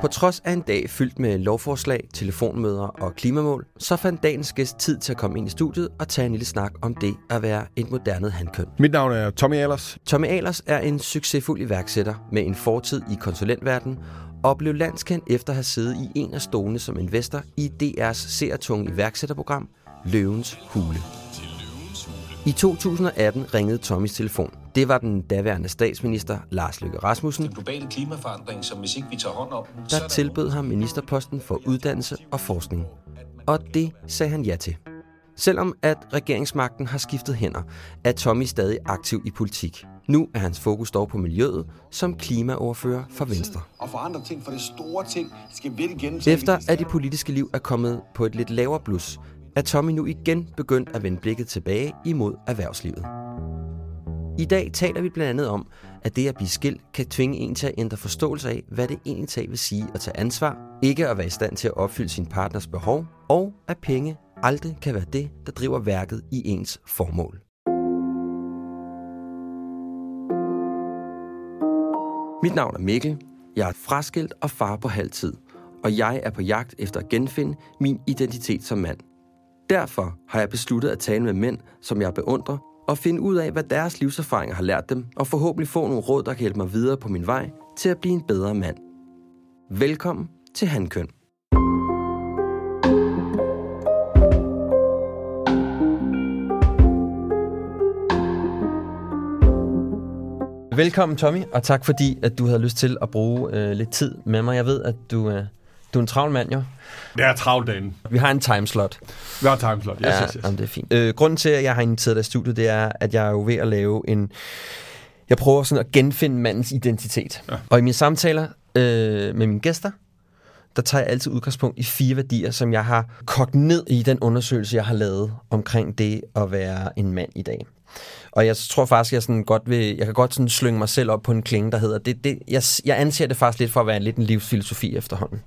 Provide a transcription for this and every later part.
På trods af en dag fyldt med lovforslag, telefonmøder og klimamål, så fandt dagens gæst tid til at komme ind i studiet og tage en lille snak om det at være et moderne handkøn. Mit navn er Tommy Allers. Tommy Ahlers er en succesfuld iværksætter med en fortid i konsulentverdenen og blev landskendt efter at have siddet i en af stolene som investor i DR's seertunge iværksætterprogram Løvens Hule. I 2018 ringede Tommys telefon. Det var den daværende statsminister Lars Løkke Rasmussen, Den globale klimaforandring, som hvis ikke vi tager hånd om så er der tilbød ham ministerposten for uddannelse og forskning. Og det sagde han ja til. Selvom at regeringsmagten har skiftet hænder, er Tommy stadig aktiv i politik. Nu er hans fokus dog på miljøet som klimaordfører for Venstre. og forandre ting, for det store ting skal vi igen. Efter at det politiske liv er kommet på et lidt lavere blus, er Tommy nu igen begyndt at vende blikket tilbage imod erhvervslivet. I dag taler vi blandt andet om, at det at blive skilt kan tvinge en til at ændre forståelse af, hvad det egentlig vil sige at tage ansvar, ikke at være i stand til at opfylde sin partners behov, og at penge aldrig kan være det, der driver værket i ens formål. Mit navn er Mikkel. Jeg er fraskilt og far på halvtid, og jeg er på jagt efter at genfinde min identitet som mand. Derfor har jeg besluttet at tale med mænd, som jeg beundrer, og finde ud af, hvad deres livserfaringer har lært dem, og forhåbentlig få nogle råd, der kan hjælpe mig videre på min vej til at blive en bedre mand. Velkommen til Handkøn. Velkommen Tommy, og tak fordi, at du havde lyst til at bruge øh, lidt tid med mig. Jeg ved, at du, øh, du er en travl mand, jo. Det er travlt dagen. Vi har en timeslot. Vi har timeslot. Yes, ja, yes, yes. Jamen, det er fint. Øh, grunden til, at jeg har inviteret dig i studiet, det er, at jeg er jo ved at lave en... Jeg prøver sådan at genfinde mandens identitet. Ja. Og i mine samtaler øh, med mine gæster, der tager jeg altid udgangspunkt i fire værdier, som jeg har kogt ned i den undersøgelse, jeg har lavet omkring det at være en mand i dag. Og jeg tror faktisk, jeg sådan godt vil, jeg kan godt sådan slynge mig selv op på en klinge, der hedder, det, det, jeg, jeg anser det faktisk lidt for at være lidt en livsfilosofi efterhånden.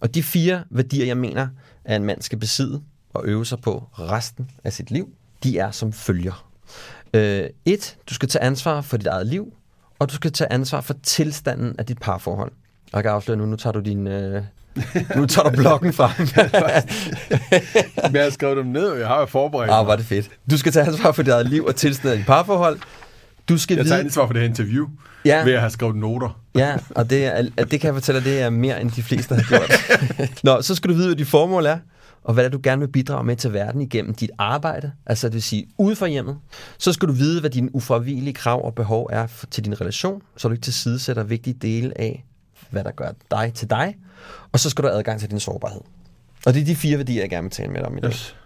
Og de fire værdier, jeg mener, at en mand skal besidde og øve sig på resten af sit liv, de er som følger. Øh, et, du skal tage ansvar for dit eget liv, og du skal tage ansvar for tilstanden af dit parforhold. Og jeg kan afsløre nu, nu tager du din... Øh, nu tager du blokken frem. Men jeg har skrevet dem ned, og jeg har jo forberedt ah, var det fedt. Du skal tage ansvar for dit eget liv og tilstanden dit parforhold. Du skal Jeg vide... tager ansvar for det her interview, Ja. ved at have skrevet noter. Ja, og det, er, at det kan jeg fortælle dig, det er mere end de fleste har gjort. Nå, så skal du vide, hvad dit formål er, og hvad det er, du gerne vil bidrage med til verden igennem dit arbejde, altså det vil sige ude for hjemmet. Så skal du vide, hvad dine ufravigelige krav og behov er til din relation, så du ikke tilsidesætter vigtige dele af, hvad der gør dig til dig. Og så skal du have adgang til din sårbarhed. Og det er de fire værdier, jeg gerne vil tale med dig om i dag. Yes.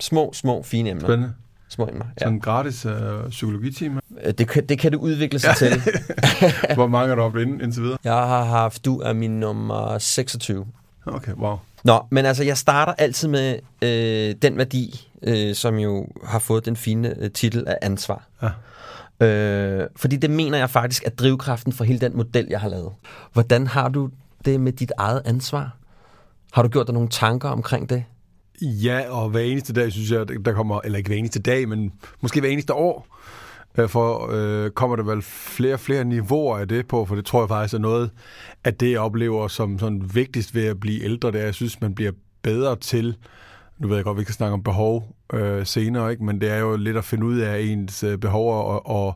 Små, små, fine emner. Spændende. Små emner, ja. Sådan en gratis uh, psykologitime. Øh, Det, kan, det kan det udvikle sig til. Hvor mange er der oppe ind, indtil videre? Jeg har haft, du er min nummer 26. Okay, wow. Nå, men altså, jeg starter altid med øh, den værdi, øh, som jo har fået den fine øh, titel af ansvar. Ja. Øh, fordi det mener jeg faktisk er drivkraften for hele den model, jeg har lavet. Hvordan har du det med dit eget ansvar? Har du gjort dig nogle tanker omkring det? Ja, og hver eneste dag, synes jeg, der kommer, eller ikke hver eneste dag, men måske hver eneste år, øh, for øh, kommer der vel flere og flere niveauer af det på, for det tror jeg faktisk er noget at det, jeg oplever som sådan vigtigst ved at blive ældre, det er, at jeg synes, man bliver bedre til, nu ved jeg godt, vi kan snakke om behov øh, senere, ikke? men det er jo lidt at finde ud af ens øh, behov og, og,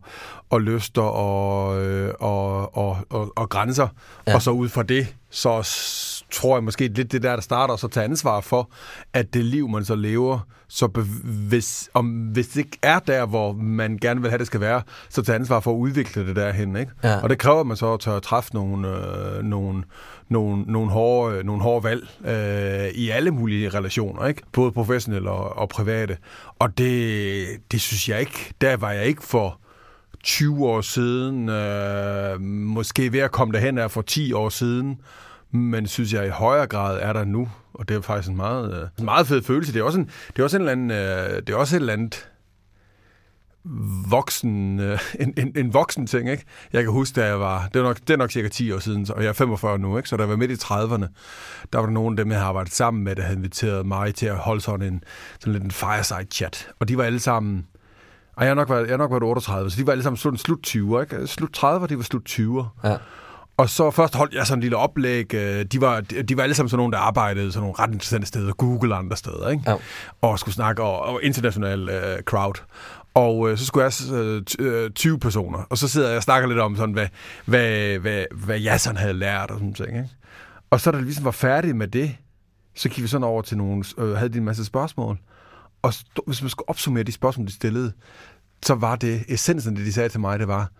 og lyster og, øh, og, og, og, og grænser, Ja. og så ud fra det, så tror jeg måske lidt det der, der starter, og så tage ansvar for, at det liv, man så lever, så hvis, om, hvis det ikke er der, hvor man gerne vil have, det skal være, så tage ansvar for at udvikle det derhen. Ikke? Ja. Og det kræver, at man så tør at træffe nogle, øh, nogle, nogle, nogle, hårde, nogle hårde valg øh, i alle mulige relationer, ikke? både professionelle og, og private. Og det, det synes jeg ikke, der var jeg ikke for 20 år siden, øh, måske ved at komme derhen er for 10 år siden, men synes jeg i højere grad er der nu, og det er faktisk en meget, øh, en meget fed følelse. Det er også en, det er også en eller anden, øh, det er også et eller andet voksen, øh, en, en, en voksen ting, ikke? Jeg kan huske, da jeg var, det er nok, det er nok cirka 10 år siden, og jeg er 45 nu, ikke? Så da jeg var midt i 30'erne, der var der nogle af dem, jeg har arbejdet sammen med, der havde inviteret mig til at holde sådan en, sådan lidt en fireside chat. Og de var alle sammen, og jeg har nok været, jeg har nok været 38, så de var alle sammen slut, slut 20'er, ikke? Slut 30'er, de var slut 20'er. Ja. Og så først holdt jeg sådan en lille oplæg. øh, De var, de var alle sammen sådan nogle, der arbejdede sådan nogle ret interessante steder. Google og andre steder, ikke? Ja. Og skulle snakke og, og international øh, crowd. Og øh, så skulle jeg øh, t- øh, 20 personer. Og så sidder jeg og snakker lidt om sådan, hvad, hvad, hvad, hvad jeg sådan havde lært og sådan ting, ikke? Og så da det ligesom var færdigt med det, så gik vi sådan over til nogle, øh, havde de en masse spørgsmål. Og st- hvis man skulle opsummere de spørgsmål, de stillede, så var det, essensen det, de sagde til mig, det var,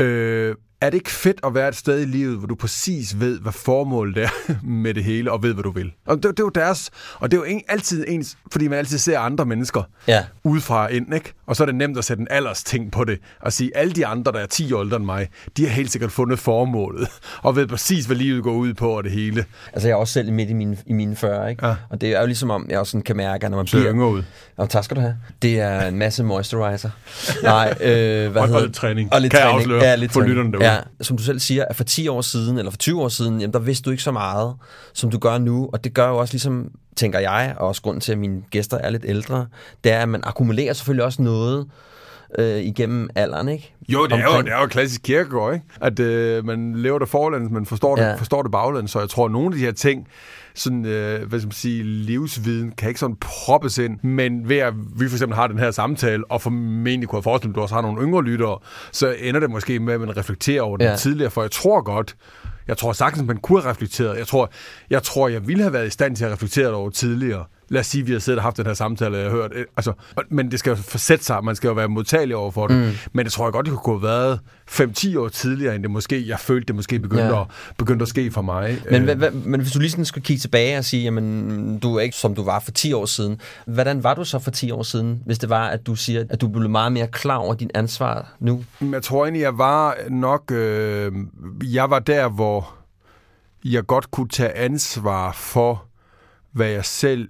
øh, er det ikke fedt at være et sted i livet, hvor du præcis ved, hvad formålet er med det hele, og ved, hvad du vil? Og det, det er jo deres, og det er jo en, altid ens, fordi man altid ser andre mennesker Ja. udefra ind, ikke? Og så er det nemt at sætte en alders ting på det, og sige, alle de andre, der er 10 år ældre end mig, de har helt sikkert fundet formålet, og ved præcis, hvad livet går ud på, og det hele. Altså, jeg er også selv midt i mine, i mine 40, ikke? Ja. Og det er jo ligesom om, jeg også sådan kan mærke, at når man Ser bliver... yngre ud. Og tak skal du have. Det er en masse moisturizer. Nej, øh, hvad Og- og hedder lidt træning. Og lidt Kan jeg træning. afsløre ja, lidt for træning. lytterne derude. Ja, som du selv siger, at for 10 år siden, eller for 20 år siden, jamen, der vidste du ikke så meget, som du gør nu. Og det gør jo også ligesom, tænker jeg, og også grunden til, at mine gæster er lidt ældre, det er, at man akkumulerer selvfølgelig også noget øh, igennem alderen, ikke? Jo, det er jo, det er jo klassisk kirkegård, ikke? At øh, man lever det forlæns, men forstår det, Ja. forstår det baglæns. Så jeg tror, at nogle af de her ting, sådan, øh, hvad skal man sige, livsviden, kan ikke sådan proppes ind. Men ved at vi for eksempel har den her samtale, og formentlig kunne jeg forestille mig, at du også har nogle yngre lyttere, så ender det måske med, at man reflekterer over ja. tidligere. For jeg tror godt, jeg tror sagtens, man kunne have reflekteret. Jeg tror, jeg tror, jeg ville have været i stand til at reflektere over tidligere. Lad os sige, at vi har siddet og haft den her samtale, og jeg har hørt. øh, Altså, men det skal jo forsætte sig, man skal jo være modtagelig over for det. Mm. Men det tror jeg godt, det kunne have været 5-10 år tidligere, end det måske, jeg følte, det måske begyndte, Ja. at, begyndte at ske for mig. Men, Øh, men hvis du lige sådan skulle kigge tilbage og sige, jamen, du er ikke som du var for 10 år siden. Hvordan var du så for 10 år siden, hvis det var, at du siger, at du blev meget mere klar over din ansvar nu? Jeg tror egentlig, jeg var nok... Øh, jeg var der, hvor jeg godt kunne tage ansvar for, hvad jeg selv...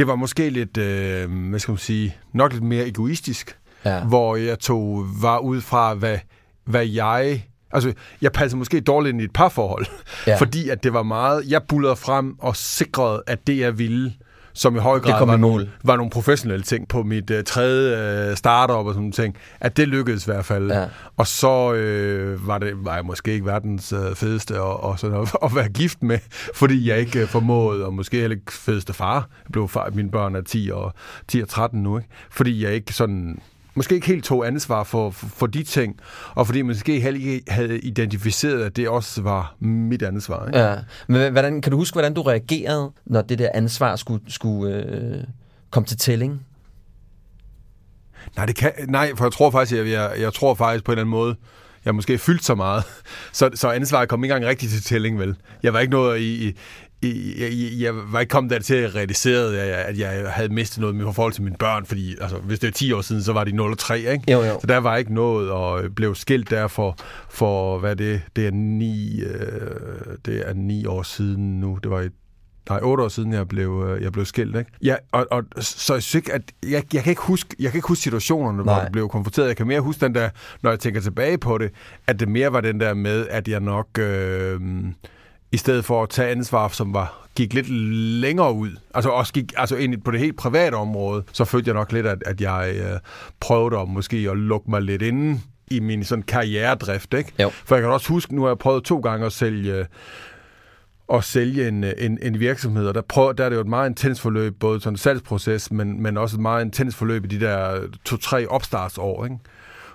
Det var måske lidt, øh, hvad skal man sige, nok lidt mere egoistisk, Ja. hvor jeg tog, var ud fra, hvad, hvad jeg... Altså, jeg passede måske dårligt ind i et parforhold, Ja. fordi at det var meget... Jeg bullerede frem og sikrede, at det, jeg ville, som i høj grad var, mål. nogle, var nogle professionelle ting på mit øh, tredje øh, startup og sådan nogle ting, at det lykkedes i hvert fald. Ja. Og så øh, var, det, var jeg måske ikke verdens øh, fedeste og, og sådan at, at være gift med, fordi jeg ikke øh, formåede, og måske heller ikke fedeste far. Jeg blev far, mine børn er 10 og, 10 og 13 nu, ikke? fordi jeg ikke sådan måske ikke helt tog ansvar for, for, for de ting, og fordi man måske heller ikke havde identificeret, at det også var mit ansvar. Ikke? Ja. Men hvordan, kan du huske, hvordan du reagerede, når det der ansvar skulle, skulle øh, komme til tælling? Nej, det kan, nej, for jeg tror faktisk, jeg, jeg, jeg tror faktisk på en eller anden måde, jeg måske fyldt så meget, så, så ansvaret kom ikke engang rigtig til tælling, vel? Jeg var ikke noget i, i, i jeg, jeg var ikke kommet der til at realisere, at jeg, at jeg havde mistet noget med forhold til mine børn, fordi altså, hvis det er 10 år siden, så var de 0 og 3, ikke? Jo, jo. Så der var ikke noget, og blev skilt der for, for hvad det, det er ni, øh, det er ni år siden nu, det var i Nej, otte år siden, jeg blev, øh, jeg blev skilt, ikke? Ja, og, og så jeg synes ikke, at jeg, jeg, kan ikke huske, jeg kan ikke huske situationerne, hvor Nej. jeg blev konfronteret. Jeg kan mere huske den der, når jeg tænker tilbage på det, at det mere var den der med, at jeg nok, øh, i stedet for at tage ansvar, som var gik lidt længere ud, altså også gik altså ind på det helt private område, så følte jeg nok lidt, at, at jeg øh, prøvede at måske at lukke mig lidt inde i min sådan karrieredrift, ikke? Jo. For jeg kan også huske, nu har jeg prøvet to gange at sælge at sælge en, en, en virksomhed, og der, prøver, der er det jo et meget intens forløb, både sådan en salgsproces, men, men også et meget intens forløb i de der to-tre opstartsår, ikke?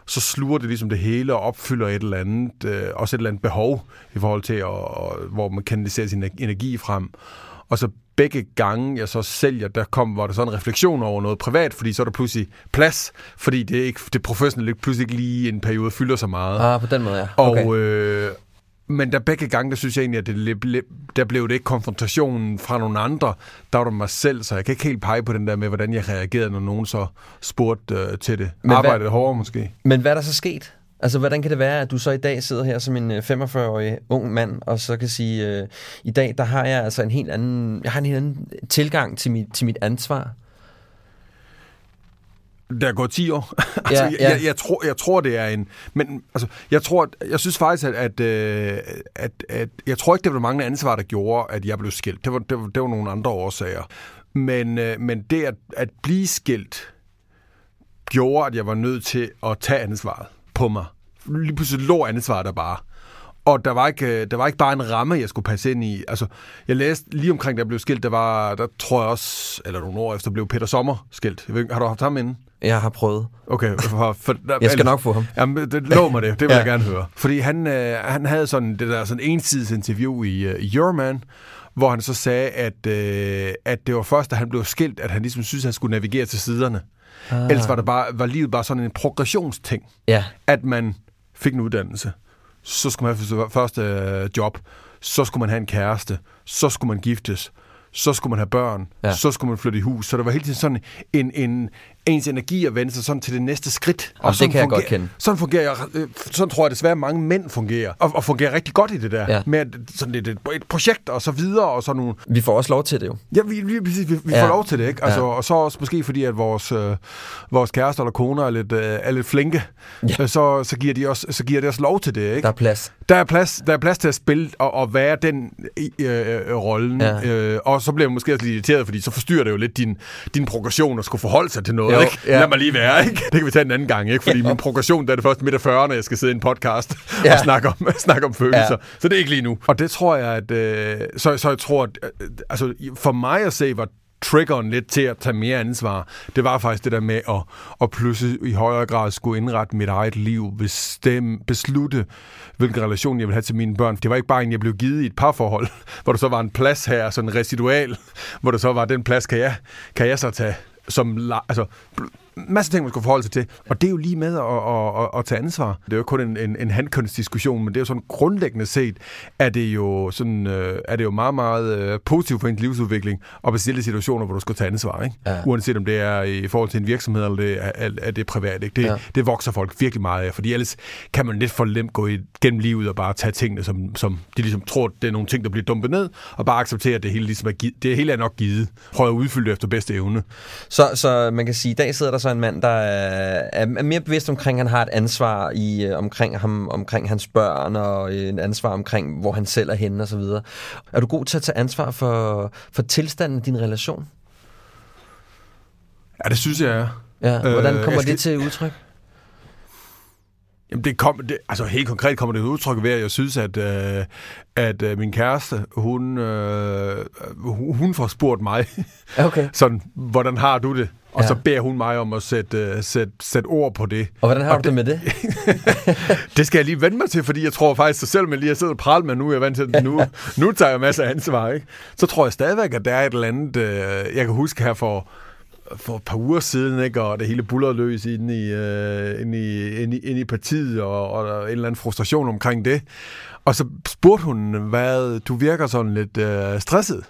Så sluger det ligesom det hele og opfylder et eller andet, øh, også et eller andet behov i forhold til, at, og, hvor man kanaliserer sin energi frem. Og så begge gange, jeg så sælger, der kom, hvor der så en refleksion over noget privat, fordi så er der pludselig plads, fordi det, ikke, det professionelle pludselig ikke lige en periode fylder så meget. Ah, på den måde, ja. Okay. Og, øh, men der begge gange, der synes jeg egentlig, at det, der blev det ikke konfrontationen fra nogle andre, der var det mig selv, så jeg kan ikke helt pege på den der med, hvordan jeg reagerede, når nogen så spurgte øh, til det. Men Arbejdede hvad, hårdere måske. Men hvad er der så sket? Altså, hvordan kan det være, at du så i dag sidder her som en 45-årig øh, ung mand, og så kan sige, øh, i dag, der har jeg altså en helt anden, jeg har en helt anden tilgang til mit, til mit ansvar. Der går 10 år. altså, ja, ja. Jeg, jeg, tror, jeg tror, det er en... Men altså, jeg tror, jeg synes faktisk, at, at, øh, at, at jeg tror ikke, det var mange ansvar, der gjorde, at jeg blev skilt. Det var, det var, det var nogle andre årsager. Men, øh, men det at, at blive skilt gjorde, at jeg var nødt til at tage ansvaret på mig. Lige pludselig lå ansvaret der bare. Og der var, ikke, der var ikke bare en ramme, jeg skulle passe ind i. Altså, jeg læste lige omkring, da jeg blev skilt, der var, der tror jeg også, eller nogle år efter, blev Peter Sommer skilt. Har du haft ham inde? Jeg har prøvet. Okay, for, for, der, jeg skal nok få ham. Jamen, det lå mig det. Det vil ja. jeg gerne høre. Fordi han, øh, han havde sådan det der sådan ensidigt interview i uh, Euroman, hvor han så sagde, at, øh, at det var først, da han blev skilt, at han ligesom synes, at han skulle navigere til siderne. Ah. Ellers var, det bare, var livet bare sådan en progressionsting. Ja. At man fik en uddannelse, så skulle man have sit første øh, job, så skulle man have en kæreste, så skulle man giftes, så skulle man have børn, ja. så skulle man flytte i hus. Så der var hele tiden sådan en, en, ens energi at vende sig sådan til det næste skridt. Og, og det kan fungerer, jeg godt kende. Sådan, fungerer, øh, sådan tror jeg desværre, at mange mænd fungerer. Og, og fungerer rigtig godt i det der. Ja. Med sådan et, et projekt og så videre. Og sådan nogle... Vi får også lov til det jo. Ja, vi, vi, vi, vi, vi ja. får lov til det. Ikke? Altså, ja. Og så også måske fordi, at vores, øh, vores kærester eller koner er lidt, øh, er lidt flinke, ja. Øh, så, så, giver de også, så giver de også lov til det. Ikke? Der er plads. Der er plads, der er plads til at spille og, og være den øh, øh, rollen. Ja. Øh, og så bliver man måske også lidt irriteret, fordi så forstyrrer det jo lidt din, din progression at skulle forholde sig til noget. Jo, ikke? Ja. Lad mig lige være, ikke? Det kan vi tage en anden gang, ikke? Fordi ja. min progression, der er det først midt af 40'erne, jeg skal sidde i en podcast ja. og snakke om, snakke om følelser. Ja. Så det er ikke lige nu. Og det tror jeg, at... Øh, så, så jeg tror, at... Øh, altså, for mig at se, var triggeren lidt til at tage mere ansvar, det var faktisk det der med at, at pludselig i højere grad skulle indrette mit eget liv, bestemme, beslutte, hvilken relation jeg vil have til mine børn. Det var ikke bare en, jeg blev givet i et parforhold, hvor der så var en plads her, sådan en residual, hvor der så var den plads, kan jeg, kan jeg så tage som, altså, masse ting, man skal forholde sig til. Og det er jo lige med at, at, at, at tage ansvar. Det er jo kun en, en, en handkunstdiskussion, men det er jo sådan grundlæggende set, er det jo, sådan, øh, er det jo meget, meget øh, positivt for ens livsudvikling at bestille situationer, hvor du skal tage ansvar. Ikke? Ja. Uanset om det er i forhold til en virksomhed, eller det er, er det privat. Ikke? Det, ja. det vokser folk virkelig meget af, fordi ellers kan man lidt for nemt gå igennem livet og bare tage tingene, som, som de ligesom tror, det er nogle ting, der bliver dumpet ned, og bare acceptere, at det hele, ligesom er, givet, det hele er nok givet. Prøv at udfylde det efter bedste evne. Så, så man kan sige, i dag sidder der så en mand, der er, er mere bevidst omkring, at han har et ansvar i, øh, omkring, ham, omkring hans børn, og en ansvar omkring, hvor han selv er henne og så videre. Er du god til at tage ansvar for, for tilstanden i din relation? Ja, det synes jeg er. Ja, hvordan øh, kommer øh, det til udtryk? Jamen det kom, det, altså helt konkret kommer det et udtryk ved, at jeg synes, at, øh, at øh, min kæreste, hun, øh, hun får spurgt mig, okay. sådan, hvordan har du det? Og ja. så beder hun mig om at sætte, uh, sætte, sætte ord på det. Og hvordan har og du det med det? det skal jeg lige vende mig til, fordi jeg tror faktisk, at selvom jeg lige har siddet og pralet med nu, jeg er vant til, at nu, nu tager jeg masser af ansvar, ikke? så tror jeg stadigvæk, at der er et eller andet, uh, jeg kan huske her for, for et par uger siden, ikke? og det hele bullerede løs inde i, uh, inde i, inde i, inde i partiet, og, og der en eller anden frustration omkring det. Og så spurgte hun, hvad du virker sådan lidt uh, stresset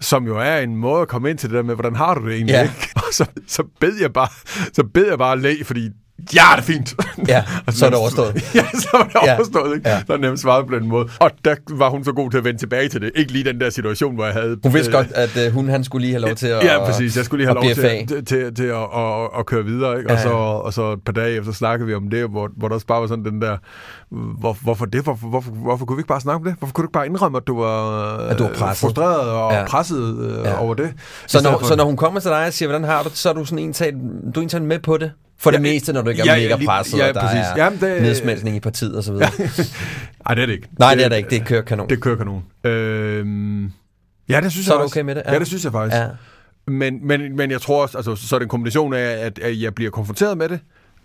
som jo er en måde at komme ind til det der med, hvordan har du det egentlig, ja. ikke? Og så, så bed jeg bare, så bed jeg bare læg, fordi ja, det er fint. Ja, så er det overstået. ja, så var det ja. overstået. Ikke? Ja. Så nemt svaret på den måde. Og der var hun så god til at vende tilbage til det. Ikke lige den der situation, hvor jeg havde... Hun vidste øh, godt, at uh, hun han skulle lige have lov til at Ja, præcis. Jeg skulle lige have lov til, til, til, til at, at, at, køre videre. Ikke? Og, ja, ja. så, og så et par dage efter snakkede vi om det, hvor, hvor der også bare var sådan den der... Hvor, hvorfor det? Hvorfor, hvorfor, hvorfor kunne vi ikke bare snakke om det? Hvorfor kunne du ikke bare indrømme, at du var, at du var presset. frustreret og ja. presset uh, ja. over det? Så når, for... så når hun kommer til dig og siger, hvordan har du det, så er du sådan en tag, du er en med på det? For det ja, meste, når du ikke er ja, mega presset, ja, og der præcis. er Jamen, det, nedsmeltning i partiet og så videre. Nej, det er det ikke. Nej, det er det ikke. Det kører kanon. Det kører kanon. Øhm, ja, det synes så jeg er du okay med det? Ja. ja, det synes jeg faktisk. Ja. Men, men, men jeg tror også, altså, så er det en kombination af, at, at jeg bliver konfronteret med det,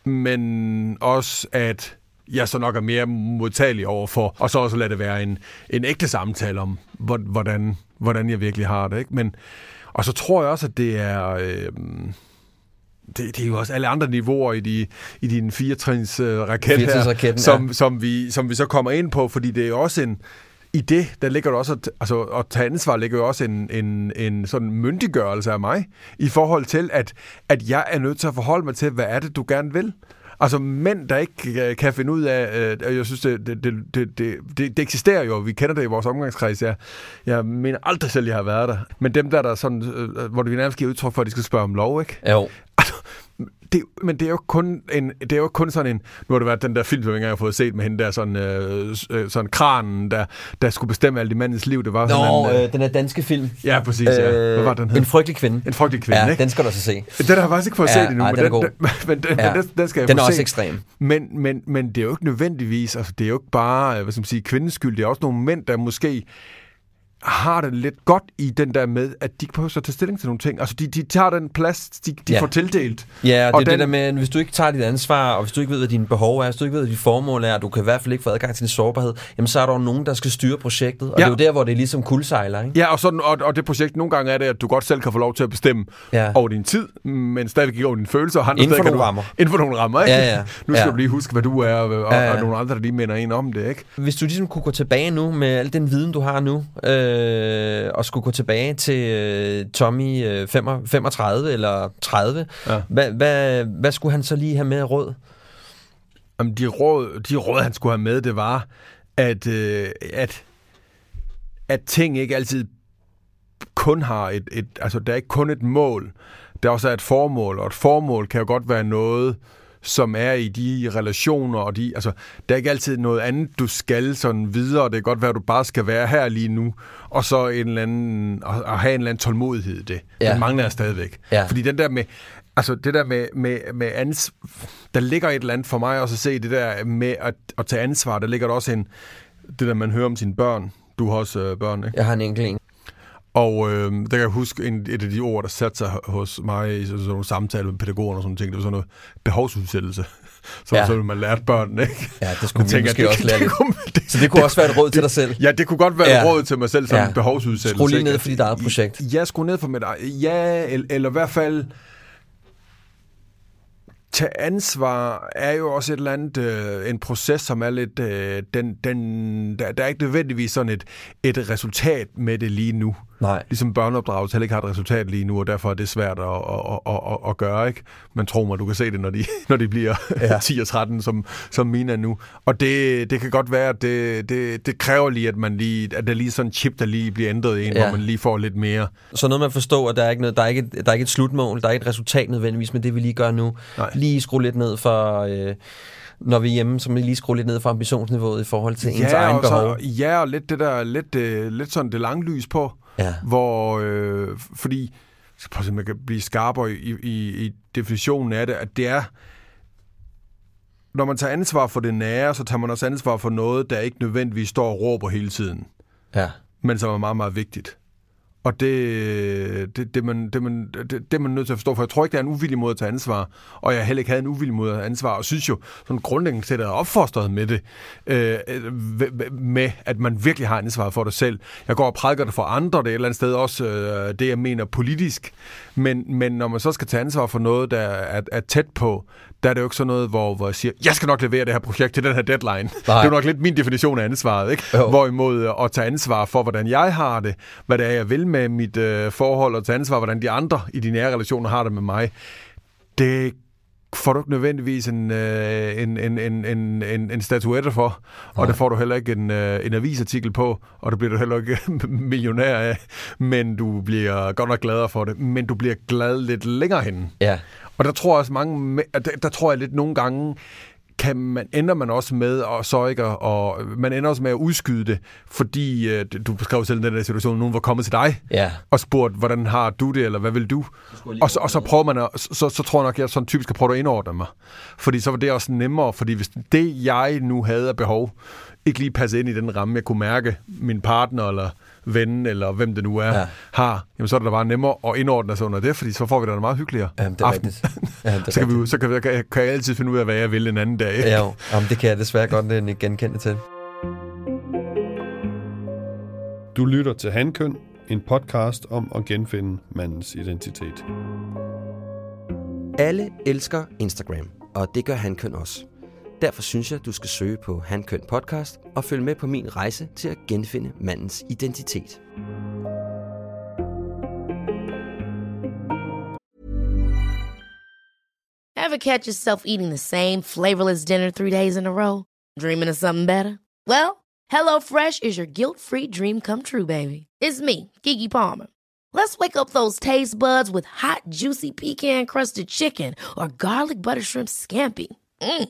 men også at jeg så nok er mere modtagelig overfor, og så også lade det være en, en ægte samtale om, hvor- hvordan, hvordan jeg virkelig har det. Ikke? Men, og så tror jeg også, at det er... Øh, det, det er jo også alle andre niveauer i, de, i din firetrins øh, raket her, som, ja. som, vi, som vi så kommer ind på, fordi det er også en... I det, der ligger der også, at, altså at tage ansvar, ligger jo også en, en, en sådan myndiggørelse af mig, i forhold til, at, at jeg er nødt til at forholde mig til, hvad er det, du gerne vil? Altså mænd, der ikke øh, kan finde ud af, øh, jeg synes, det, det, det, det, det, det, eksisterer jo, vi kender det i vores omgangskreds, jeg, jeg mener aldrig selv, jeg har været der, men dem der, der er sådan, øh, hvor det nærmest giver udtryk for, at de skal spørge om lov, ikke? Jo. Altså, det, men det er jo kun en, det er jo kun sådan en, nu har det været den der film, som jeg ikke har fået set med hende der, sådan, øh, øh, sådan kranen, der, der skulle bestemme alt i mandens liv. Det var sådan Nå, en, øh, øh, den er danske film. ja, præcis, ja. Hvad var den hed? En frygtelig kvinde. En frygtelig kvinde, ja, ikke? den skal du så se. Den har jeg faktisk ikke fået Ja, set endnu, ej, men den er den, men den, Ja. men den, den skal jeg Den er også set. ekstrem. Men, men, men det er jo ikke nødvendigvis, altså det er jo ikke bare, øh, hvad skal man sige, kvindens skyld. Det er også nogle mænd, der måske har det lidt godt i den der med, at de ikke behøver at tage stilling til nogle ting. Altså, de, de tager den plads, de, de Ja. får tildelt. Ja, og, Og det er den- det der med, at hvis du ikke tager dit ansvar, og hvis du ikke ved, hvad dine behov er, hvis du ikke ved, hvad dit formål er, og du kan i hvert fald ikke få adgang til din sårbarhed, jamen så er der jo nogen, der skal styre projektet. Og Ja. det er jo der, hvor det er ligesom kuldsejler, ikke? Ja, og, sådan, og, og det projekt, nogle gange er det, at du godt selv kan få lov til at bestemme Ja. over din tid, men stadigvæk over dine følelser. Og Inden for nogle du, rammer. Inden for nogle rammer, ikke? Ja, ja. Nu skal Ja. du lige huske, hvad du er, og, og, Ja, ja. og nogle andre, der lige minder en om det, ikke? Hvis du ligesom kunne gå tilbage nu med al den viden, du har nu, øh, og skulle gå tilbage til øh, Tommy øh, 35 35 eller 30, Ja. hvad, hvad, hvad skulle han så lige have med råd? Jamen, de råd, de råd, han skulle have med, det var, at, øh, at, at ting ikke altid kun har et, et... Altså, der er ikke kun et mål. Der også er et formål, og et formål kan jo godt være noget, som er i de relationer, og de, altså, der er ikke altid noget andet, du skal sådan videre. Det kan godt være, at du bare skal være her lige nu, og så en eller anden, og, og have en eller anden tålmodighed i det. Ja. Den mangler jeg stadigvæk. Ja. Fordi den der med, altså det der med, med, med ans, der ligger et eller andet for mig også at se det der med at, at tage ansvar, der ligger der også en, det der man hører om sine børn. Du har også øh, børn, ikke? Jeg har en enkelt en. Og øh, der kan jeg huske en, et af de ord, der satte sig hos mig i sådan nogle samtaler med pædagoger og sådan ting. Det var sådan noget behovsudsættelse. Så, Ja. så man lærte børnene, ikke? Ja, det skulle vi måske det- også lære det kunne- det- Så det kunne også være et råd til dig selv. Ja, det kunne godt være Ja. et råd til mig selv som Ja. behovsudsættelse. Skru lige ned for dit eget projekt. Ja, skru ned for mit eget. Ja, eller, eller i hvert fald tage ansvar er jo også et eller andet, øh, en proces, som er lidt, øh, den, den, der, der er ikke nødvendigvis sådan et, et resultat med det lige nu. Nej. Ligesom børneopdragelse heller ikke har et resultat lige nu, og derfor er det svært at, at, at, at, at gøre, ikke? Men tro mig, du kan se det, når de, når de bliver Ja. ja. 10 og 13, som, som mine er nu. Og det, det kan godt være, at det, det, det kræver lige, at man lige, at der lige sådan en chip, der lige bliver ændret i en, Ja. ja. hvor man lige får lidt mere. Så noget med at forstå, at der er ikke, noget, der er ikke, et, der er ikke et slutmål, der er ikke et resultat nødvendigvis med det, vi lige gør nu. Nej. Lige skrue lidt ned for, øh, når vi er hjemme, så må vi lige skrue lidt ned for ambitionsniveauet i forhold til ens egen og behov. Så, ja, og lidt det der, lidt, øh, lidt sådan det lange lys på, Ja. hvor, øh, fordi, så prøv at se, jeg kan blive skarpere i, i, i definitionen af det, at det er, når man tager ansvar for det nære, så tager man også ansvar for noget, der ikke nødvendigvis står og råber hele tiden, Ja. men som er meget, meget vigtigt. Og det, det, det, man, det, man, det, det er man nødt til at forstå, for jeg tror ikke, det er en uvillig måde at tage ansvar, og jeg heller ikke havde en uvillig måde at tage ansvar, og synes jo, sådan grundlæggende set er jeg opfostret med det, øh, øh med at man virkelig har ansvar for dig selv. Jeg går og prædiker det for andre, det er et eller andet sted også øh, det, jeg mener politisk, men, men når man så skal tage ansvar for noget, der er, er tæt på, der er det jo ikke sådan noget, hvor, hvor jeg siger, jeg skal nok levere det her projekt til den her deadline. Det er jo nok lidt min definition af ansvaret, ikke? Jo. Hvorimod øh, at tage ansvar for, hvordan jeg har det, hvad det er, jeg vil med mit øh, forhold, og tage ansvar, hvordan de andre i de nære relationer har det med mig, det får du ikke nødvendigvis en, øh, en, en, en, en, en, en statuette for, og det får du heller ikke en, øh, en avisartikel på, og det bliver du heller ikke millionær af, men du bliver godt nok gladere for det, men du bliver glad lidt længere henne. Ja. Og der tror jeg også mange, der, der tror jeg lidt nogle gange, kan man, ender man også med og så ikke, at- og man ender også med at udskyde det, fordi øh, du beskrev selv den der situation, nogen var kommet til dig Ja. og spurgt, hvordan har du det, eller hvad vil du? Og så, og så prøver man at, så, så tror jeg nok, at jeg sådan typisk skal prøve at indordne mig. Fordi så var det også nemmere, fordi hvis det jeg nu havde af behov ikke lige passer ind i den ramme, jeg kunne mærke, min partner eller ven, eller hvem det nu er, Ja. ja. har, jamen så er det da bare nemmere at indordne sig under det, fordi så får vi da en meget hyggeligere Jamen, det er aften. rigtigt. Ja, det er så kan, vi, rigtigt. så kan, vi, kan, kan jeg altid finde ud af, hvad jeg vil en anden dag. Ikke? Ja, jo. Jamen, det kan jeg desværre godt genkende til. Du lytter til Handkøn, en podcast om at genfinde mandens identitet. Alle elsker Instagram, og det gør Handkøn også. Derfor synes jeg, du skal søge på Handkøn Podcast og følge med på min rejse til at genfinde mandens identitet. Ever catch yourself eating the same flavorless dinner three days in a row? Dreaming of something better? Well, Hello Fresh is your guilt-free dream come true, baby. It's me, Gigi Palmer. Let's wake up those taste buds with hot, juicy pecan-crusted chicken or garlic butter shrimp scampi. Mm.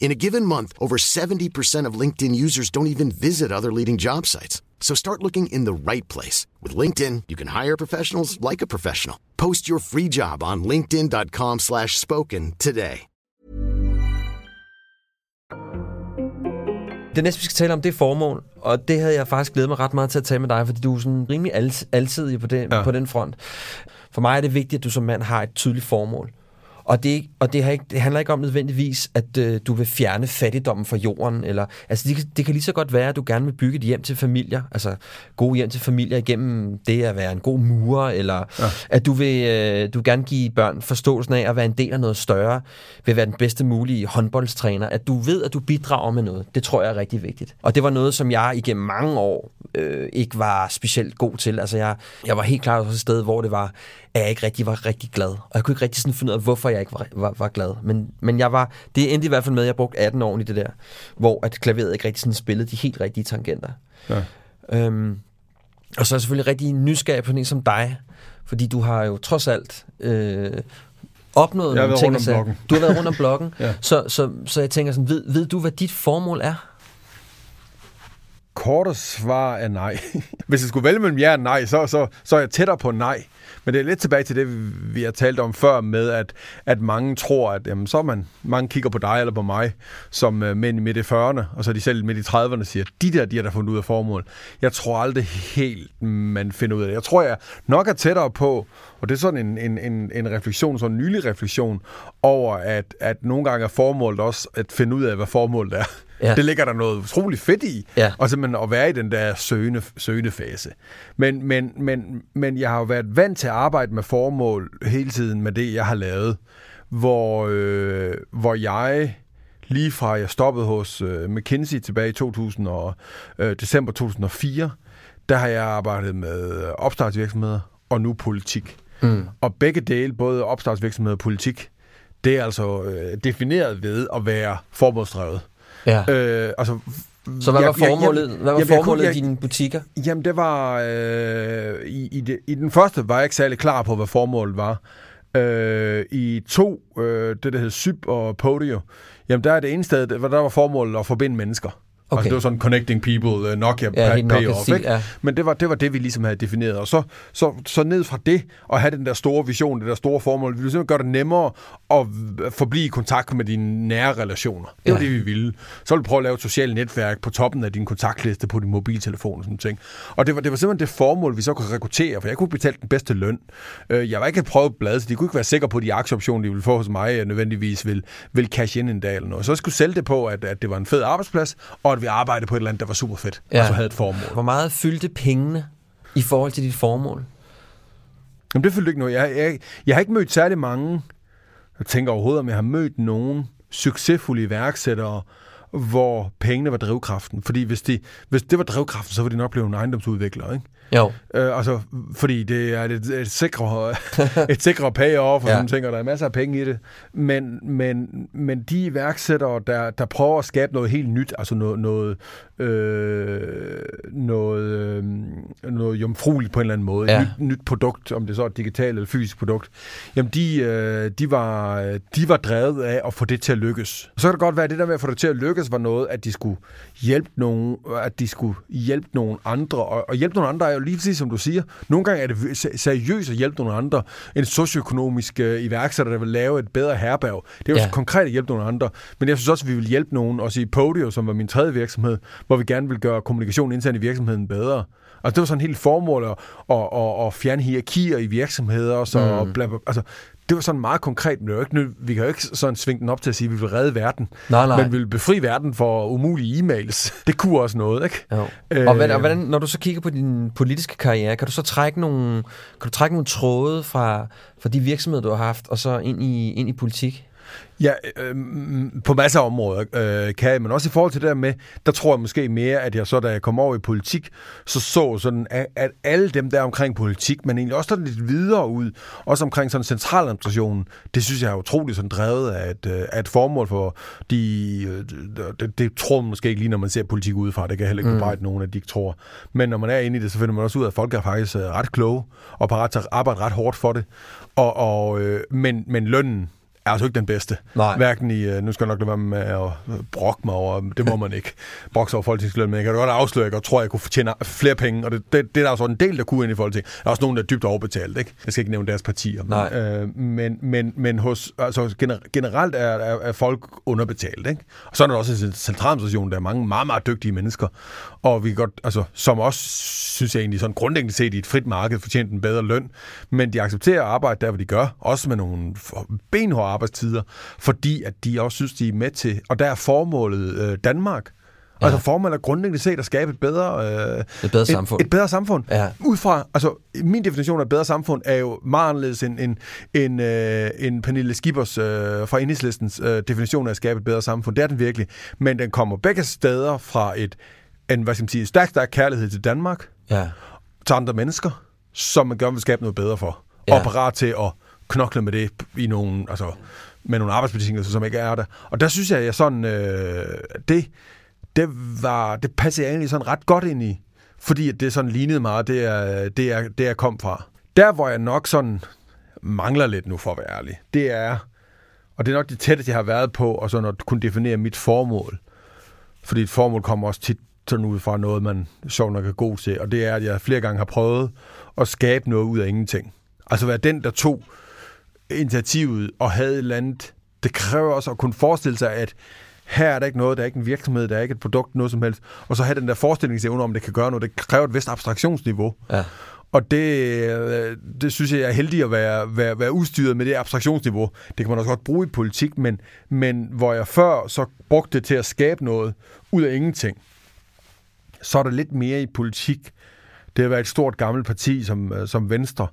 In a given month, over 70% of LinkedIn users don't even visit other leading job sites. So start looking in the right place. With LinkedIn, you can hire professionals like a professional. Post your free job on linkedin.com slash spoken today. Det næste, vi skal tale om, det er formål, og det havde jeg faktisk glædet mig ret meget til at tale med dig, fordi du er sådan rimelig al- alsidig på, det, ja. Ja. på den front. For mig er det vigtigt, at du som mand har et tydeligt formål. Og det, og det, har ikke, det handler ikke om nødvendigvis, at øh, du vil fjerne fattigdommen fra jorden. Eller, altså det, kan- det kan lige så godt være, at du gerne vil bygge et hjem til familier. Altså gode hjem til familier igennem det at være en god murer. Eller ja. at du vil øh, du vil gerne give børn forståelsen af at være en del af noget større. Vil være den bedste mulige håndboldstræner. At du ved, at du bidrager med noget. Det tror jeg er rigtig vigtigt. Og det var noget, som jeg igennem mange år øh, ikke var specielt god til. Altså jeg, jeg var helt klart også et sted, hvor det var, at jeg ikke rigtig var rigtig glad. Og jeg kunne ikke rigtig sådan finde ud af, hvorfor jeg ikke var, var, var glad. Men, men jeg var, det endte i hvert fald med, at jeg brugte 18 år i det der, hvor at klaveret ikke rigtig sådan spillede de helt rigtige tangenter. Ja. Øhm, og så er jeg selvfølgelig rigtig nysgerrig på en som dig, fordi du har jo trods alt øh, opnået Jeg har nogle ting. rundt om sager. blokken. Du har været rundt om blokken. Ja. så, så, så jeg tænker sådan, ved, ved du, hvad dit formål er? Korte svar er nej. Hvis jeg skulle vælge mellem ja og nej, så, så, så er jeg tættere på nej. Men det er lidt tilbage til det, vi- har talt om før, med at, at mange tror, at jamen, så man, mange kigger på dig eller på mig, som øh, mænd i midt i 40'erne, og så er de selv midt i 30'erne siger, de der, de har da fundet ud af formål. Jeg tror aldrig helt, man finder ud af det. Jeg tror, jeg nok er tættere på, og det er sådan en, en, en, en refleksion, sådan en nylig refleksion, over at, at nogle gange er formålet også at finde ud af, hvad formålet er. Ja. Det ligger der noget utroligt fedt i. Ja. Og simpelthen at være i den der søgende, søgende fase. Men, men, men, men jeg har jo været vant til at arbejde med formål hele tiden med det, jeg har lavet. Hvor, øh, hvor jeg lige fra jeg stoppede hos øh, McKinsey tilbage i 2000 og, øh, december 2004, der har jeg arbejdet med opstartsvirksomheder og nu politik. Mm. Og begge dele, både opstartsvirksomhed og politik, det er altså øh, defineret ved at være formålsdrevet. Ja. Øh, altså, Så hvad jeg- var jeg- formålet, jeg- hvad var jamen, jeg formålet i jeg- dine butikker? Jamen, det var... Øh, i, i, det, I den første var jeg ikke særlig klar på, hvad formålet var. Øh, I to, øh, det der hed Syb og Podio, jamen der er det ene sted, der var formålet at forbinde mennesker. Okay. Altså, det var sådan connecting people, uh, Nokia Ja, ja, helt pay Nokia off, stil, ikke? ja. Men det var, det var det, vi ligesom havde defineret. Og så, så, så ned fra det, og have den der store vision, det der store formål, vi ville simpelthen gøre det nemmere at forblive i kontakt med dine nære relationer. Det var Ja. det, vi ville. Så ville vi prøve at lave et socialt netværk på toppen af din kontaktliste på din mobiltelefon og sådan ting. Og det var, det var simpelthen det formål, vi så kunne rekruttere, for jeg kunne betale den bedste løn. Øh, Jeg var ikke et prøveblad, så de kunne ikke være sikre på, at de aktieoptioner, de ville få hos mig, nødvendigvis vil, vil cash ind en dag eller noget. Så jeg skulle sælge det på, at, at det var en fed arbejdsplads, og at vi arbejdede på et eller andet, der var super fedt, ja. og så havde et formål. Hvor meget fyldte pengene i forhold til dit formål? Jamen, det følte ikke noget. Jeg, jeg, jeg har ikke mødt særlig mange, jeg tænker overhovedet, om jeg har mødt nogen succesfulde iværksættere, hvor pengene var drivkraften. Fordi hvis, de, hvis det var drivkraften, så var de nok blevet en ejendomsudvikler, ikke? Jo. Øh, altså, fordi det er et, et sikre, et sikre payoff og Ja. sådan ting, og der er masser af penge i det. Men, men, men de iværksættere, der, der prøver at skabe noget helt nyt, altså noget, noget, øh, noget, øh, noget jomfrueligt på en eller anden måde, Ja. et nyt, nyt produkt, om det så er et digitalt eller fysisk produkt, jamen de, øh, de, var, de var drevet af at få det til at lykkes. Så kan det godt være, at det der med at få det til at lykkes var noget, at de skulle hjælpe nogen, at de skulle hjælpe nogle andre, og, og hjælpe nogle andre jo lige præcis som du siger, nogle gange er det se- seriøst at hjælpe nogle andre, en socioøkonomisk øh, iværksætter, der vil lave et bedre herberg. Det er jo Ja. konkret at hjælpe nogle andre, men jeg synes også, at vi vil hjælpe nogen, også i Podio, som var min tredje virksomhed, hvor vi gerne vil gøre kommunikation internt i virksomheden bedre. Altså det var sådan helt formål at, at, at, at fjerne hierarkier i virksomheder, så mm. bla, bla, altså det var sådan meget konkret, men det var ikke, vi kan jo ikke sådan svinge den op til at sige, at vi vil redde verden. Nej, nej. Men vi vil befri verden for umulige e-mails. Det kunne også noget, ikke? Jo. Øh, Og, hvad, og hvordan, når du så kigger på din politiske karriere, kan du så trække nogle, kan du trække nogle tråde fra, fra de virksomheder, du har haft, og så ind i, ind i politik? Ja, øh, på masser af områder øh, kan jeg, men også i forhold til det der med, der tror jeg måske mere, at jeg så, da jeg kom over i politik, så så sådan, at, at alle dem der omkring politik, men egentlig også sådan lidt videre ud, også omkring sådan centraladministrationen, det synes jeg er utroligt sådan drevet af et, øh, af et formål for de, øh, det, det tror man måske ikke lige, når man ser politik udefra, det kan jeg heller ikke bebrejde nogen, at de ikke tror. Men når man er inde i det, så finder man også ud af, at folk er faktisk øh, ret kloge, og parat til at arbejde ret hårdt for det. Og, og, øh, men, men lønnen, er altså ikke den bedste. Nej. Hverken i, øh, nu skal jeg nok lade være med at brokke mig over, det må man ikke, brokke sig over folketingsløn, men jeg kan godt afsløre, at jeg tror, at jeg kunne fortjene flere penge, og det, det, det er der også en del, der kunne ind i folketing. Der er også nogen, der er dybt overbetalt, ikke? Jeg skal ikke nævne deres partier. Men, Nej. øh, men, men, men hos, altså, gener- generelt er, er, er folk underbetalt, ikke? Og så er der også en centraladministration, der er mange meget, meget dygtige mennesker, og vi godt, altså, som også, synes jeg egentlig, sådan grundlæggende set i et frit marked, fortjent en bedre løn, men de accepterer at arbejde der, hvor de gør, også med nogle benhårde arbejdstider, fordi at de også synes, de er med til, og der er formålet øh, Danmark. Ja. Altså formålet er grundlæggende set at skabe et bedre, øh, Et bedre samfund. Et, et bedre samfund. Ja. Ud fra, altså min definition af et bedre samfund er jo meget anderledes end, end, end, øh, end Pernille Skibers øh, fra Enhedslistens øh, definition af at skabe et bedre samfund. Det er den virkelig. Men den kommer begge steder fra et, en, hvad skal man sige, stærk, stærk kærlighed til Danmark, Ja. til andre mennesker, som man gerne vil skabe noget bedre for. Ja. Og parat til at knokle med det i nogle, altså, med nogle arbejdsbetingelser, som ikke er der. Og der synes jeg, at jeg sådan, øh, det, det, var, det passede jeg egentlig sådan ret godt ind i, fordi det sådan lignede meget, det er, det er, det jeg kom fra. Der, hvor jeg nok sådan mangler lidt nu, for at være ærlig, det er, og det er nok det tætteste, jeg har været på, og sådan at kunne definere mit formål. Fordi et formål kommer også tit sådan ud fra noget, man sjovt nok er god til, og det er, at jeg flere gange har prøvet at skabe noget ud af ingenting. Altså være den, der tog initiativet og havde et eller andet. Det kræver også at kunne forestille sig, at her er der ikke noget, der er ikke en virksomhed, der er ikke et produkt, noget som helst. Og så have den der forestillingsevne om, det kan gøre noget. Det kræver et vist abstraktionsniveau. Ja. Og det, øh, det synes jeg, jeg er heldig at være, være, være udstyret med det abstraktionsniveau. Det kan man også godt bruge i politik, men, men hvor jeg før så brugte det til at skabe noget ud af ingenting, så er der lidt mere i politik. Det har været et stort gammelt parti som, øh, som Venstre.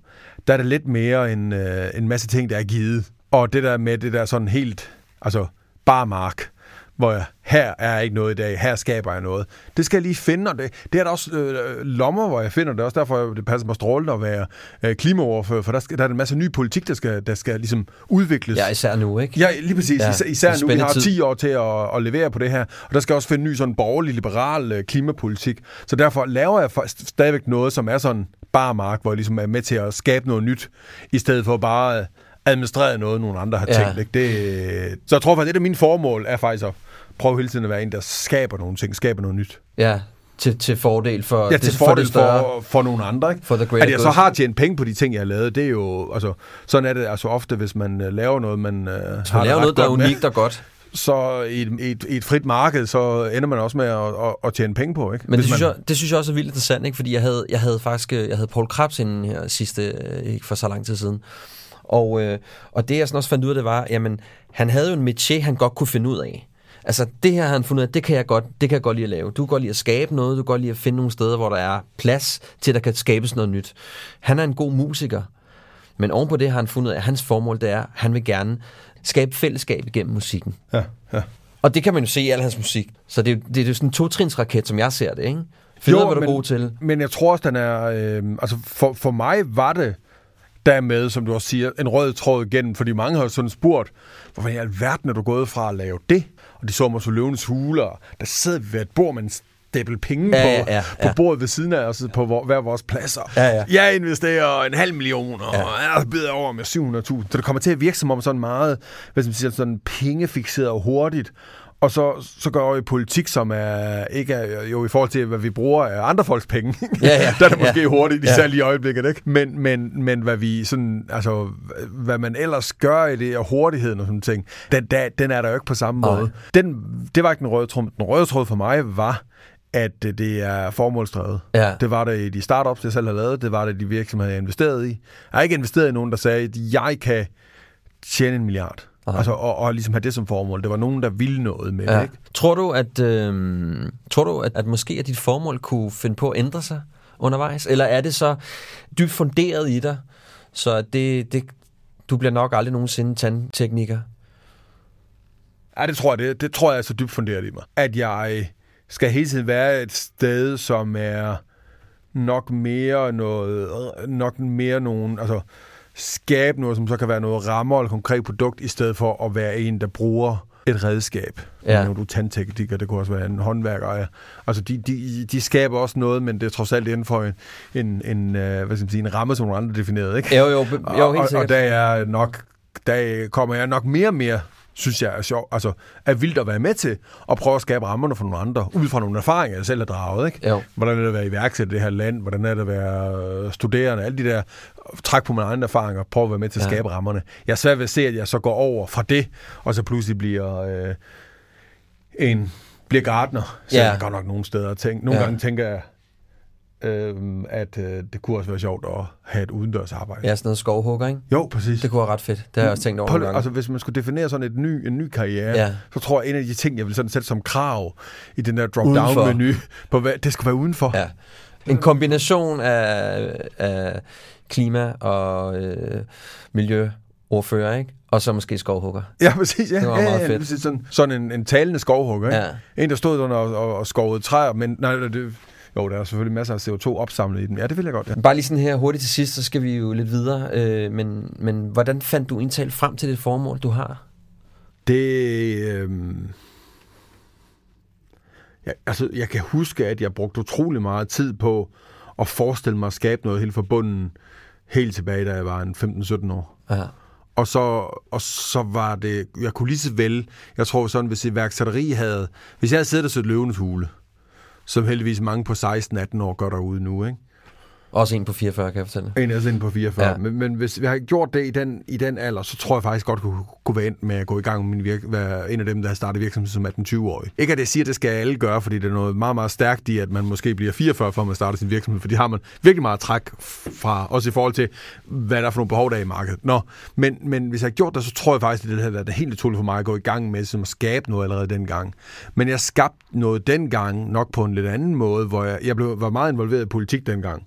Der er det lidt mere en, øh, en masse ting, der er givet. Og det der med det der sådan helt, altså bare mark, hvor jeg, her er ikke noget i dag, her skaber jeg noget. Det skal jeg lige finde, og det, det er der også øh, lommer, hvor jeg finder det. Også derfor det passer mig strålende at være øh, klimaoverfører, for der, skal, der er en masse ny politik, der skal, der skal ligesom udvikles. Ja, især nu, ikke? Ja, lige præcis. Ja, især, især nu, vi har tid. 10 år til at, at levere på det her. Og der skal også finde en ny sådan borgerlig, liberal øh, klimapolitik. Så derfor laver jeg stadigvæk noget, som er sådan bare mark, hvor jeg ligesom er med til at skabe noget nyt, i stedet for bare øh, administrere noget, nogle andre har Ja. tænkt. Ikke? Det, så jeg tror faktisk, at det er min formål, er faktisk at prøve hele tiden at være en, der skaber nogle ting, skaber noget nyt. Ja, til, til fordel for, Ja, det, til det fordel større- for, for nogle andre. Ikke? For the At jeg så har tjent penge på de ting, jeg har lavet, det er jo, altså, sådan er det altså ofte, hvis man øh, laver noget, man, øh, Hvis har man det laver noget, der er godt med unikt og godt. så i et, i, et, i et frit marked, så ender man også med at, at, at tjene penge på, ikke? Men det synes, man, jeg, det synes jeg også er vildt interessant, ikke? fordi jeg havde, jeg havde faktisk øh, jeg havde Paul Krabs inden her sidste, øh, ikke for så lang tid siden. Og, øh, og det jeg sådan også fandt ud af, det var, jamen, han havde jo en métier, han godt kunne finde ud af. Altså det her har han fundet ud af, det kan jeg godt, det kan jeg godt lide at lave. Du kan godt lide at skabe noget, du kan godt lide at finde nogle steder, hvor der er plads til, at der kan skabes noget nyt. Han er en god musiker, men ovenpå det har han fundet ud af, at hans formål det er, at han vil gerne skabe fællesskab igennem musikken. ja, ja. Og det kan man jo se i al hans musik. Så det, er jo- det er jo sådan en totrinsraket, som jeg ser det, ikke? Federe, Jo, hvad du er god til. Men jeg tror også, den er... Øh, altså, for, for mig var det dermed, som du også siger, en rød tråd igennem, fordi mange har jo sådan spurgt, hvorfor i alverden er du gået fra at lave det? Og de så mig så løvens huler, der sidder vi ved et bord med en penge Ja, på, ja, ja, på ja. bordet ved siden af os, på hvor, hver vores pladser. Ja, ja. Jeg investerer en halv million, og ja. jeg byder over med 700.000. Så det kommer til at virke som om sådan meget, hvad skal man sige, sådan pengefixeret og hurtigt. Og så, så går i politik, som er ikke er, jo i forhold til, hvad vi bruger af andre folks penge. Ja, ja. der er det måske Ja. hurtigt, Ja. især lige i øjeblikket, ikke? Men, men, men hvad vi sådan, altså, hvad man ellers gør i det, og hurtigheden og sådan ting, den, der, den er der jo ikke på samme Nej. måde. Den, det var ikke den røde tråd. Den røde tråd for mig var, at øh, det er formålsdrevet. Ja. Det var det i de startups, jeg selv har lavet. Det var det de virksomheder, jeg har investeret i. Jeg har ikke investeret i nogen, der sagde, at jeg kan tjene en milliard. Nej. Altså, og, og ligesom have det som formål. Det var nogen, der ville noget med det, Ja. ikke? Tror du, at, øh, tror du at, at måske at dit formål kunne finde på at ændre sig undervejs? Eller er det så dybt funderet i dig, så det, det, du bliver nok aldrig nogensinde tandtekniker? Ja, det tror jeg, det, det tror jeg er så dybt funderet i mig. At jeg skal hele tiden være et sted, som er nok mere noget, nok mere nogen, altså skabe noget, som så kan være noget rammer eller konkret produkt, i stedet for at være en, der bruger et redskab. Ja. Nu er du tandtekniker, det kunne også være en håndværker. Altså, de, de, de skaber også noget, men det er trods alt inden for en, en, en, øh, hvad skal man sige, en ramme, som nogle andre definerede, ikke? Jo, jo, jo, helt og, og, sikkert. og der er nok, der kommer jeg nok mere og mere synes jeg er sjov, altså er vildt at være med til at prøve at skabe rammerne for nogle andre, ud fra nogle erfaringer, jeg selv har draget, ikke? Jo. Hvordan er det at være iværksætter i det her land, hvordan er det at være øh, studerende, alle de der, træk på mine egne erfaringer, prøve at være med til at Ja. skabe rammerne. Jeg er svært ved at se, at jeg så går over fra det, og så pludselig bliver øh, en, bliver gartner, så Ja. jeg godt nok nogle steder tænkt. Nogle Ja. gange tænker jeg, øh, at øh, det kunne også være sjovt at have et udendørs arbejde. Ja, sådan noget skovhugger, ikke? Jo, præcis. Det kunne være ret fedt. Det har jeg også tænkt over lige- gange. altså, hvis man skulle definere sådan et ny, en ny karriere, Ja. så tror jeg, en af de ting, jeg vil sådan sætte som krav i den der drop-down-menu, på hvad, det skal være udenfor. Ja. En kombination af, af klima og øh, miljøordfører, ikke? Og så måske skovhugger. Ja, præcis. Ja, Det var ja, meget ja, fedt. Sådan, sådan en, en talende skovhugger. Ikke? Ja. En, der stod under og, og, og skovede træer, men nej, det, jo, der er selvfølgelig masser af CO2 opsamlet i den. Ja, det vil jeg godt, ja. Bare lige sådan her hurtigt til sidst, så skal vi jo lidt videre. Øh, men, men hvordan fandt du indtalt frem til det formål, du har? Det... Øh... Jeg, altså, jeg kan huske, at jeg brugte utrolig meget tid på at forestille mig at skabe noget helt forbundet helt tilbage, da jeg var en 15-17 år. Ja. Og så, og så var det, jeg kunne lige så vel, jeg tror sådan, hvis iværksætteri havde, hvis jeg havde siddet og set løvenes hule, som heldigvis mange på 16-18 år gør derude nu, ikke? Også en på 44, kan jeg fortælle. En er inde på 44. Ja. Men, men hvis vi har gjort det i den, i den alder, så tror jeg faktisk godt, kunne, kunne være endt med at gå i gang med min virk, være en af dem, der har startet virksomhed som 18-20-årig. Ikke at jeg siger, at det skal alle gøre, fordi det er noget meget, meget stærkt i, at man måske bliver 44, før man starter sin virksomhed, for det har man virkelig meget træk fra, også i forhold til, hvad der er for nogle behov, der er i markedet. Nå, men, men hvis jeg har gjort det, så tror jeg faktisk, at det havde været helt utroligt for mig at gå i gang med som at skabe noget allerede dengang. Men jeg skabte noget dengang, nok på en lidt anden måde, hvor jeg, jeg blev, var meget involveret i politik dengang.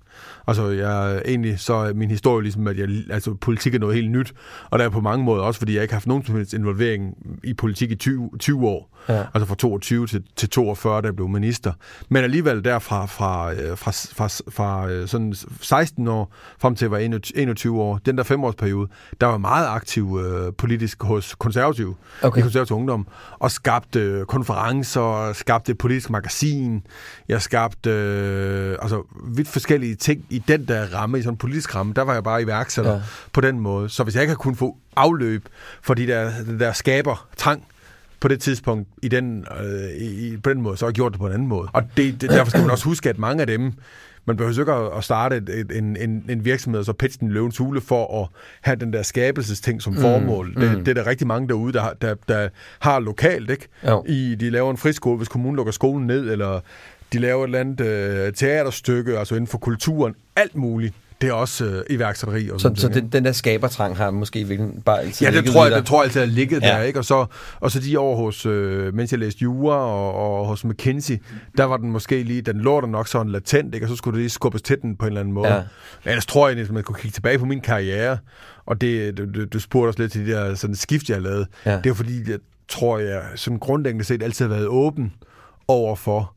Altså, jeg egentlig, så er min historie ligesom, at jeg, altså, politik er noget helt nyt, og der er på mange måder også, fordi jeg ikke har haft nogen som helst involvering i politik i 20, 20 år. Ja. Altså fra 22 til, til 42, da jeg blev minister. Men alligevel derfra fra, øh, fra, fra, fra øh, sådan 16 år frem til jeg var 21 21 år, den der femårsperiode, der var meget aktiv øh, politisk hos konservative, Okay. i konservativ ungdom, og skabte øh, konferencer, skabte et politisk magasin, jeg skabte øh, altså vidt forskellige ting i den der ramme, i sådan en politisk ramme, der var jeg bare iværksætter Ja. på den måde. Så hvis jeg ikke havde kunnet få afløb for de der, der skaber trang på det tidspunkt i den, øh, i, på den måde, så har jeg gjort det på en anden måde. Og det, det, derfor skal man også huske, at mange af dem, man behøver ikke at- starte et, et, en, en, en virksomhed og så pitche den i løvens hule for at have den der skabelsesting som formål. Mm, det, mm. det er der rigtig mange derude, der, der, der har lokalt. Ikke? Jo. I, de laver en friskole, hvis kommunen lukker skolen ned, eller de laver et eller andet øh, teaterstykke, altså inden for kulturen. Alt muligt. Det er også øh, iværksætteri. Og Så, så den, den der skabertrang har måske virkelig bare altid Ja, det tror jeg, det tror jeg altid har ligget Ja. der, ikke? Og så, og så de år hos, øh, mens jeg læste jura og, og hos McKinsey, der var den måske lige, den lå der nok sådan latent, ikke? Og så skulle det lige skubbes til den på en eller anden måde. Ja. Ellers tror jeg, at man kunne kigge tilbage på min karriere, og det, du, du, spurgte også lidt til de der sådan skift, jeg lavet. Ja. Det er fordi, jeg tror, jeg sådan grundlæggende set altid har været åben over for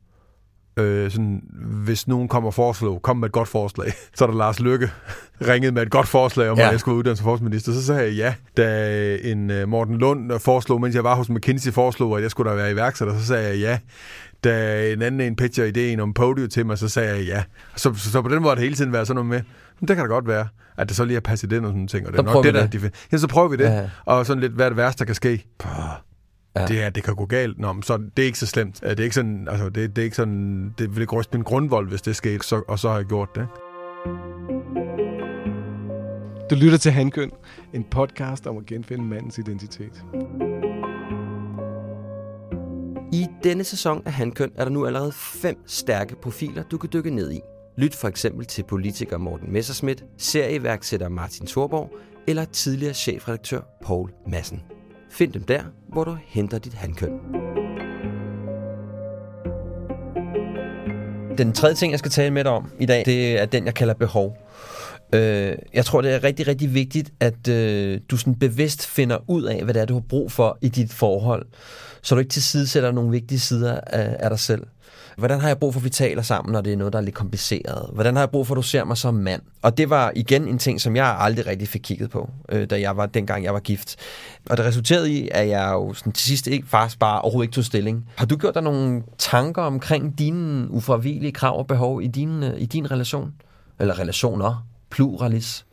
øh, sådan, hvis nogen kommer og foreslår, kom med et godt forslag, så er der Lars Lykke ringede med et godt forslag om, ja. at jeg skulle være forskningsminister, så sagde jeg ja. Da en uh, Morten Lund foreslog, mens jeg var hos McKinsey, foreslog, at jeg skulle da være iværksætter, så sagde jeg ja. Da en anden en pitcher ideen om Podio til mig, så sagde jeg ja. Så, så, så på den måde har det hele tiden været sådan noget med, men det kan da godt være, at det så lige er passet ind og sådan ting, og det er Så nok det, der, det. de, ja, så prøver vi det, ja. og sådan lidt, hvad er det værste, der kan ske? Puh. Ja. Det er, det kan gå galt. Nå, men så det er ikke så slemt. Det er ikke sådan, altså, det, det er ikke sådan, det vil ikke ryste min grundvold, hvis det skete, så, og så har jeg gjort det. Du lytter til Handkøn, en podcast om at genfinde mandens identitet. I denne sæson af Handkøn er der nu allerede fem stærke profiler, du kan dykke ned i. Lyt for eksempel til politiker Morten Messerschmidt, serieværksætter Martin Thorborg eller tidligere chefredaktør Paul Madsen. Find dem der, hvor du henter dit handkøn. Den tredje ting, jeg skal tale med dig om i dag, det er den, jeg kalder behov. Øh, jeg tror, det er rigtig, rigtig vigtigt, at øh, du sådan bevidst finder ud af, hvad det er, du har brug for i dit forhold, så du ikke tilsidesætter nogle vigtige sider af, af dig selv. Hvordan har jeg brug for, at vi taler sammen, når det er noget, der er lidt kompliceret? Hvordan har jeg brug for, at du ser mig som mand? Og det var igen en ting, som jeg aldrig rigtig fik kigget på, øh, da jeg var, dengang jeg var gift. Og det resulterede i, at jeg jo sådan, til sidst ikke, faktisk bare overhovedet ikke tog stilling. Har du gjort dig nogle tanker omkring dine ufravigelige krav og behov i din, øh, i din relation? Eller relationer? Pluralis?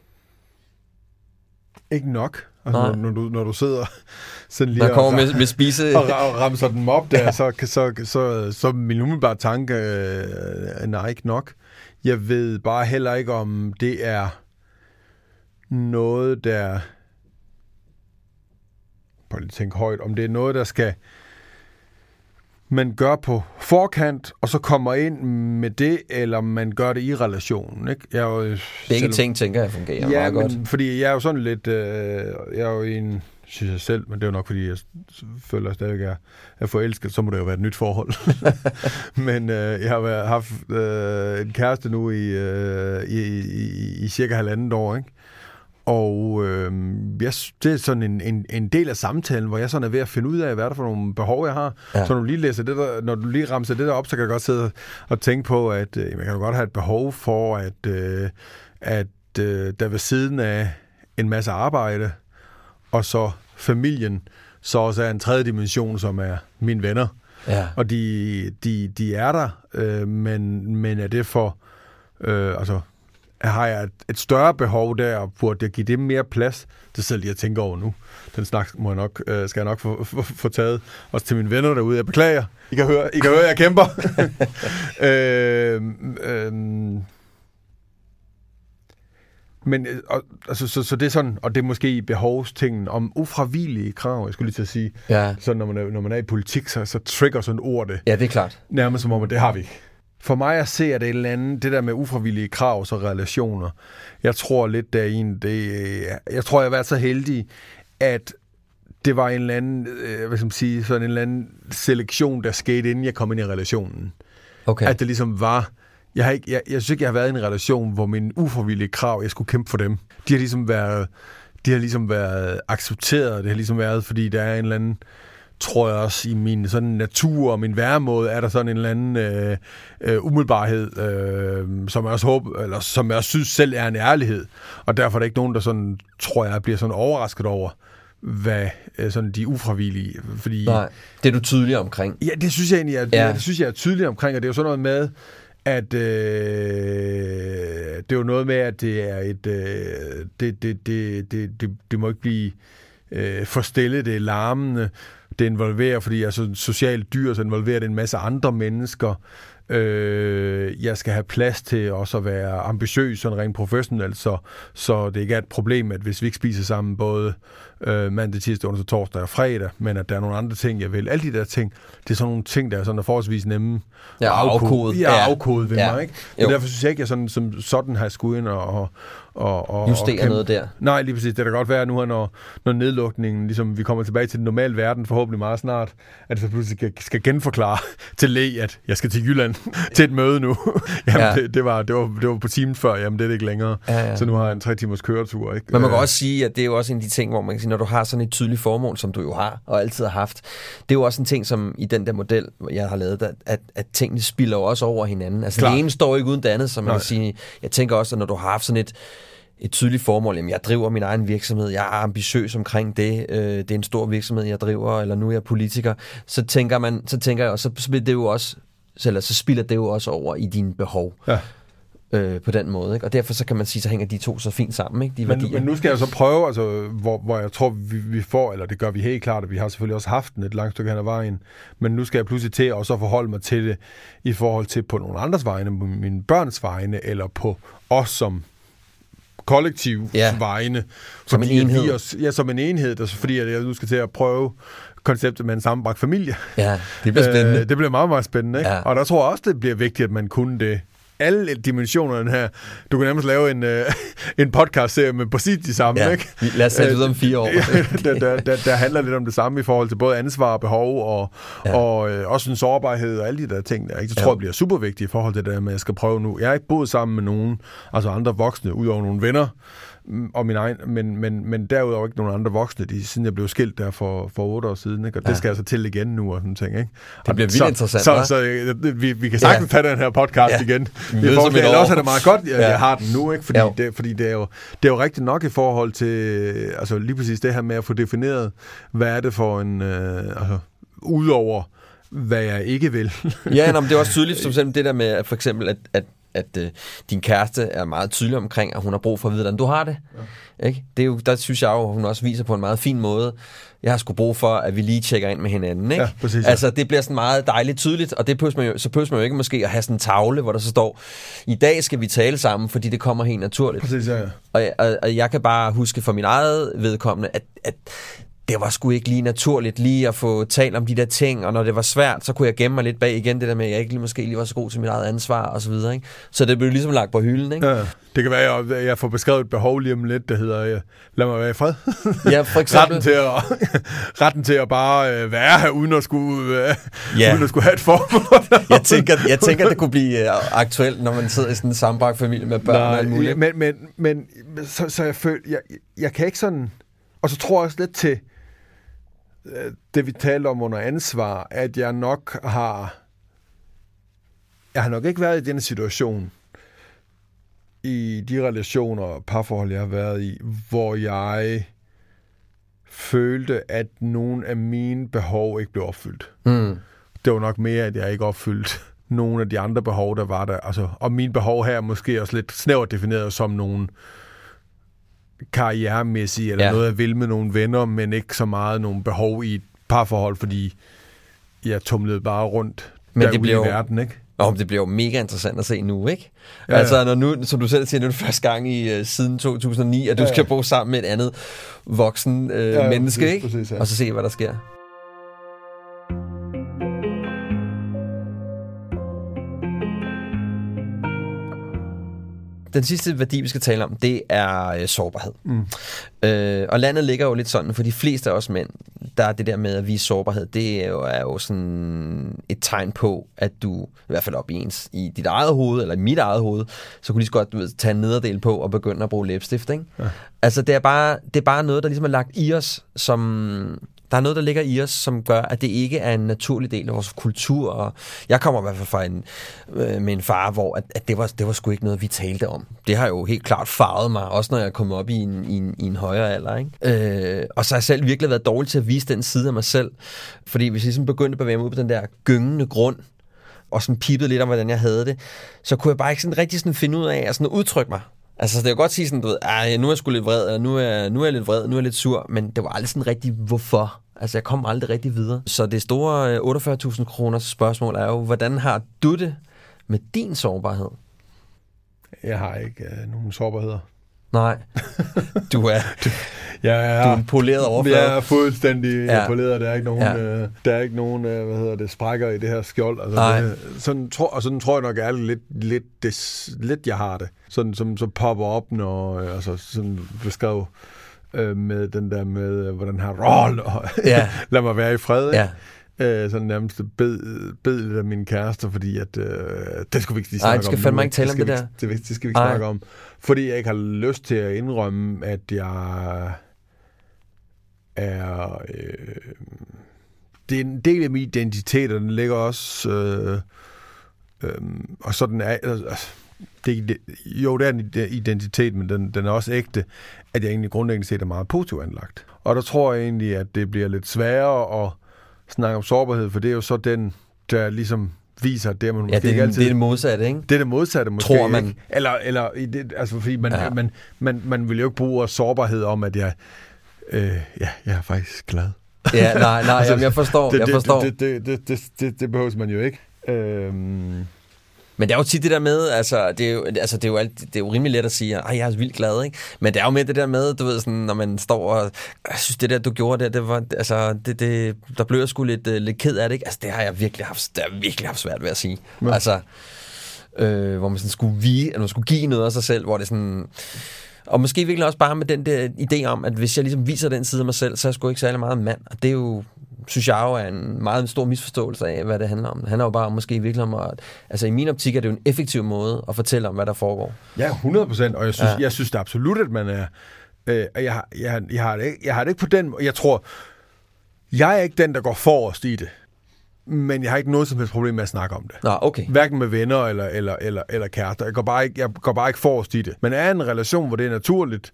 Ikke nok. Altså, Nej. når, når, du, når du sidder sådan lige Der kommer og, med, med spise... og, og ramser dem op der, så, så, så, så, så er min umiddelbare tanke, øh, nej, ikke nok. Jeg ved bare heller ikke, om det er noget, der... Prøv lige at tænke højt. Om det er noget, der skal man gør på forkant, og så kommer ind med det, eller man gør det i relationen. Ikke? Jeg er jo, Begge selvom- ting, tænker jeg, fungerer ja, meget men, godt. fordi jeg er jo sådan lidt, øh, jeg er jo en, synes jeg selv, men det er jo nok, fordi jeg føler, at jeg er, er forelsket, så må det jo være et nyt forhold. men øh, jeg har været, haft øh, en kæreste nu i, øh, i, i, i cirka halvandet år, ikke? Og øh, jeg, det er sådan en, en, en del af samtalen, hvor jeg sådan er ved at finde ud af, hvad er der for nogle behov, jeg har. Ja. Ja. Så når du lige læser det der, når du lige ramser det der op, så kan jeg godt sidde og tænke på, at øh, man kan jo godt have et behov for, at, øh, at øh, der ved siden af en masse arbejde, og så familien, så også er en tredje dimension, som er mine venner. Ja. Og de, de, de er der, øh, men, men er det for... Øh, altså, har jeg et, et større behov der, og burde jeg give dem mere plads? Det sidder jeg lige at tænke over nu. Den snak må jeg nok, øh, skal jeg nok få, få, få taget. Også til mine venner derude. Jeg beklager. I kan høre, I kan høre jeg kæmper. øh, øh, men og, altså, så, så det er sådan, og det er måske i behovstingen om ufravigelige krav, jeg skulle lige til at sige. Ja. Så når man er, når man er i politik, så, så trigger sådan et ord det. ja, det er klart. Nærmest som om, at det har vi. For mig at se, at det er et eller andet, det der med ufravillige krav og relationer, jeg tror lidt, der er en, det, jeg tror, jeg har været så heldig, at det var en eller anden, øh, hvad skal man sige, sådan en eller anden selektion, der skete, inden jeg kom ind i relationen. Okay. At det ligesom var, jeg, har ikke, jeg, jeg synes ikke, jeg har været i en relation, hvor mine ufravillige krav, jeg skulle kæmpe for dem. De har ligesom været, de har ligesom været accepteret, det har ligesom været, fordi der er en eller anden, tror jeg også, i min sådan natur og min væremåde, er der sådan en eller anden øh, øh, umiddelbarhed, øh, som jeg også håber, eller som jeg også synes selv er en ærlighed. Og derfor er der ikke nogen, der sådan, tror jeg, bliver sådan overrasket over, hvad øh, sådan de ufravillige, fordi... Nej, det er du tydelig omkring. Ja, det synes jeg egentlig, er, Ja. det synes jeg er tydeligt omkring, og det er jo sådan noget med, at øh, det er jo noget med, at det er et, øh, det, det, det, det, det, det må ikke blive øh, for stille, det er larmende, det involverer, fordi jeg er sådan socialt dyr, så involverer det en masse andre mennesker. Øh, jeg skal have plads til også at være ambitiøs, sådan rent professionelt, så, så det ikke er et problem, at hvis vi ikke spiser sammen både øh, mandag, tirsdag, onsdag, torsdag og fredag, men at der er nogle andre ting, jeg vil. Alle de der ting, det er sådan nogle ting, der er sådan er forholdsvis nemme Ja, at afkode. Ja, Ja. afkode ved Ja. mig, ikke? Jo. Og derfor synes jeg ikke, at jeg sådan, som sådan har skulle ind og, og, og, og Justere og kæmpe- noget der. Nej, lige præcis. Det kan godt være nu her, når, når nedlukningen, ligesom vi kommer tilbage til den normale verden, forhåbentlig meget snart, at så pludselig skal, skal genforklare til læge, at jeg skal til Jylland til et møde nu. jamen, Ja. det, det, var, det, var, det var på timen før, jamen det er det ikke længere. Ja, ja. Så nu har jeg en tre timers køretur. Ikke? Men man kan Øh, også sige, at det er jo også en af de ting, hvor man kan sige, når du har sådan et tydeligt formål, som du jo har, og altid har haft, det er jo også en ting, som i den der model, jeg har lavet, at, at, at tingene spiller jo også over hinanden. Altså Klart. det ene står ikke uden det andet, så man Nej. kan sige, jeg tænker også, at når du har haft sådan et, et tydeligt formål, jamen jeg driver min egen virksomhed, jeg er ambitiøs omkring det, øh, det er en stor virksomhed, jeg driver, eller nu er jeg politiker, så tænker man, så tænker jeg også, så, så bliver det jo også, så, eller så spiller det jo også over i dine behov. Ja. Øh, på den måde, ikke? Og derfor så kan man sige, så hænger de to så fint sammen, ikke? De Men, værdier. men nu skal jeg så prøve, altså, hvor, hvor jeg tror, vi, vi får, eller det gør vi helt klart, og vi har selvfølgelig også haft den et langt stykke hen ad vejen, men nu skal jeg pludselig til at så forholde mig til det i forhold til på nogle andres vegne, på mine børns vegne, eller på os som kollektiv Ja. vegne. Som en at vi enhed. Os, ja, som en enhed, altså, fordi at jeg nu skal til at prøve konceptet med en sammenbragt familie. Ja, det bliver spændende. Øh, det bliver meget, meget spændende. Ikke? Ja. Og der tror jeg også, det bliver vigtigt, at man kunne det. Alle dimensionerne her. Du kan nærmest lave en, øh, en podcast-serie med præcis de samme. Ja, ikke? lad os sætte det ud om fire år. Der, der, der, der handler lidt om det samme i forhold til både ansvar og behov, og, Ja. og øh, også en sårbarhed og alle de der ting. Der, ikke? Det tror Ja. jeg bliver super vigtigt i forhold til det der med, at jeg skal prøve nu. Jeg har ikke boet sammen med nogen, altså andre voksne, udover nogle venner, og min egen, men, men, men derudover ikke nogen andre voksne, de, siden jeg blev skilt der for, for otte år siden. Ikke? Og Ja. det skal jeg så til igen nu og sådan ting. Ikke? Det bliver vildt så, interessant, Så, hva'? så, øh, vi, vi kan sagtens Ja. tage den her podcast Ja. igen. Vi I mødes forhold om til, et eller år. også er det meget godt, at Ja. jeg har den nu, ikke? Fordi, Jo. det, fordi det, er jo, det er jo rigtigt nok i forhold til altså lige præcis det her med at få defineret, hvad er det for en, øh, altså, udover hvad jeg ikke vil. Ja, nå, men det er også tydeligt, som det der med, at for eksempel, at, at, at øh, din kæreste er meget tydelig omkring, at hun har brug for at vide, hvordan du har det. Ja. Ikke? det er jo, der synes jeg jo, at hun også viser på en meget fin måde, jeg har sgu brug for, at vi lige tjekker ind med hinanden. Ikke? Ja, præcis, ja. Altså, det bliver sådan meget dejligt tydeligt, og det behøver man jo, så behøver man jo ikke måske at have sådan en tavle, hvor der så står, i dag skal vi tale sammen, fordi det kommer helt naturligt. Præcis, ja, ja. Og, og, og jeg kan bare huske for min eget vedkommende, at, at det var sgu ikke lige naturligt lige at få talt om de der ting, og når det var svært, så kunne jeg gemme mig lidt bag igen, det der med, at jeg ikke lige, måske lige var så god til mit eget ansvar og så videre. Ikke? Så det blev ligesom lagt på hylden. Ikke? Ja, det kan være, at jeg, jeg får beskrevet et behov lige om lidt, der hedder, øh, lad mig være i fred. Ja, for eksempel. retten, til at, retten til at bare øh, være her, uden at skulle, øh, Ja. uden at skulle have et formål. Jeg tænker, jeg tænker, det kunne blive øh, aktuelt, når man sidder i sådan en sammenbragt familie med børn og alt muligt. men, men, men så, så jeg føler, jeg, jeg kan ikke sådan... Og så tror jeg også lidt til det, vi talte om under ansvar, at jeg nok har... Jeg har nok ikke været i den situation, i de relationer og parforhold, jeg har været i, hvor jeg følte, at nogle af mine behov ikke blev opfyldt. Mm. Det var nok mere, at jeg ikke opfyldte nogle af de andre behov, der var der. Altså, og mine behov her er måske også lidt snævert defineret som nogle karrieremæssige, eller Ja. noget, jeg vil med nogle venner, men ikke så meget nogle behov i et parforhold, fordi jeg tumlede bare rundt Men derude det bliver i verden, ikke? Og det bliver jo mega interessant at se nu, ikke? Ja. Altså, når nu, som du selv siger, nu er det første gang i uh, siden 2009, at du Ja, skal bo sammen med et andet voksen uh, ja, ja, menneske, præcis, ikke? præcis, ja. Og så se, hvad der sker. Den sidste værdi, vi skal tale om, det er øh, sårbarhed. Mm. Øh, og landet ligger jo lidt sådan, for de fleste af os mænd, der er det der med at vise sårbarhed, det er jo, er jo sådan et tegn på, at du, i hvert fald op i ens, i dit eget hoved, eller i mit eget hoved, så kunne lige så godt du ved, tage en nederdel på og begynde at bruge læbstift, ikke? Ja. Altså, det er, bare, det er bare noget, der ligesom er lagt i os, som... Der er noget, der ligger i os, som gør, at det ikke er en naturlig del af vores kultur. Og jeg kommer i hvert fald fra en, øh, med en far, hvor at, at det, var, det var sgu ikke noget, vi talte om. Det har jo helt klart farvet mig, også når jeg er kommet op i en, i en, i en højere alder. Ikke? Øh, og så har jeg selv virkelig været dårlig til at vise den side af mig selv. Fordi hvis jeg ligesom begyndte at bevæge mig ud på den der gyngende grund, og sådan pipede lidt om, hvordan jeg havde det, så kunne jeg bare ikke sådan rigtig sådan finde ud af at sådan udtrykke mig. Altså, det kan godt sige sådan, du ved, "Ej, nu er jeg sgu lidt vred, eller nu er, nu er jeg lidt vred, nu er jeg lidt sur, men det var aldrig sådan rigtig, hvorfor? Altså, jeg kom aldrig rigtig videre. Så det store øh, 48.000 kroners spørgsmål er jo, hvordan har du det med din sårbarhed? Jeg har ikke øh, nogen sårbarheder. Nej, du er, Jeg er, du er en poleret overflade. Jeg er fuldstændig Ja. ja. poleret. Der er ikke nogen, Ja. ja. øh, der er ikke nogen øh, hvad hedder det, sprækker i det her skjold. Altså, Nej. Det, sådan, tror, og sådan tror jeg nok det lidt, lidt, det, lidt jeg har det. Sådan, som så popper op, når øh, altså, sådan beskrev øh, med den der med, øh, hvordan har roll, og Ja. lad mig være i fred. Ikke? Ja. Øh, sådan nærmest bed, bed lidt af min kæreste, fordi at, øh, det skulle vi ikke lige snakke Nej, om. du skal fandme nu, ikke tale om det der. ikke- Det, det skal vi ikke Ej. snakke om. Fordi jeg ikke har lyst til at indrømme, at jeg er... Øh, det er en del af min identitet, og den ligger også... Øh, øh, og sådan er... Altså, det, det, jo, det er en ide- identitet, men den, den er også ægte, at jeg egentlig grundlæggende set er meget positivt anlagt. Og der tror jeg egentlig, at det bliver lidt sværere at snakke om sårbarhed, for det er jo så den, der ligesom viser, det man måske Ja, det, ikke er, altid... det er det modsatte, ikke? Det er det modsatte måske. Tror man. Ikke? Eller, eller det, altså, fordi man, Ja. man, man, man vil jo ikke bruge sårbarhed om, at jeg, øh, ja, jeg er faktisk glad. Ja, nej, nej, jamen, jeg forstår, det, jeg forstår. Det, det, det, det, det, det behøver man jo ikke. Øhm, Men det er jo tit det der med, altså det er jo, altså, det er jo, alt, det er jo rimelig let at sige, at jeg er vildt glad, ikke? Men det er jo med det der med, du ved, sådan, når man står og, jeg synes det der, du gjorde der, det var, altså, det, det, der blev jeg sgu lidt, uh, lidt ked af det, ikke? Altså det har jeg virkelig haft, det har jeg virkelig haft svært ved at sige. Ja. Altså, øh, hvor man sådan skulle, vige, eller man skulle give noget af sig selv, hvor det sådan... Og måske virkelig også bare med den der idé om, at hvis jeg ligesom viser den side af mig selv, så er jeg sgu ikke særlig meget mand. Og det er jo, synes jeg jo er en meget stor misforståelse af, hvad det handler om. Det handler jo bare om, måske virkelig om at... Altså i min optik er det jo en effektiv måde at fortælle om, hvad der foregår. Ja, 100 procent, og jeg synes, Ja. jeg synes da absolut, at man er... Øh, og jeg, har- jeg, jeg, har det ikke, jeg har det ikke på den måde. Jeg tror, jeg er ikke den, der går forrest i det. Men jeg har ikke noget som helst problem med at snakke om det. Nå, okay. Hverken med venner eller, eller, eller, eller kærester. Jeg går, bare ikke, jeg går bare ikke forrest i det. Men er en relation, hvor det er naturligt,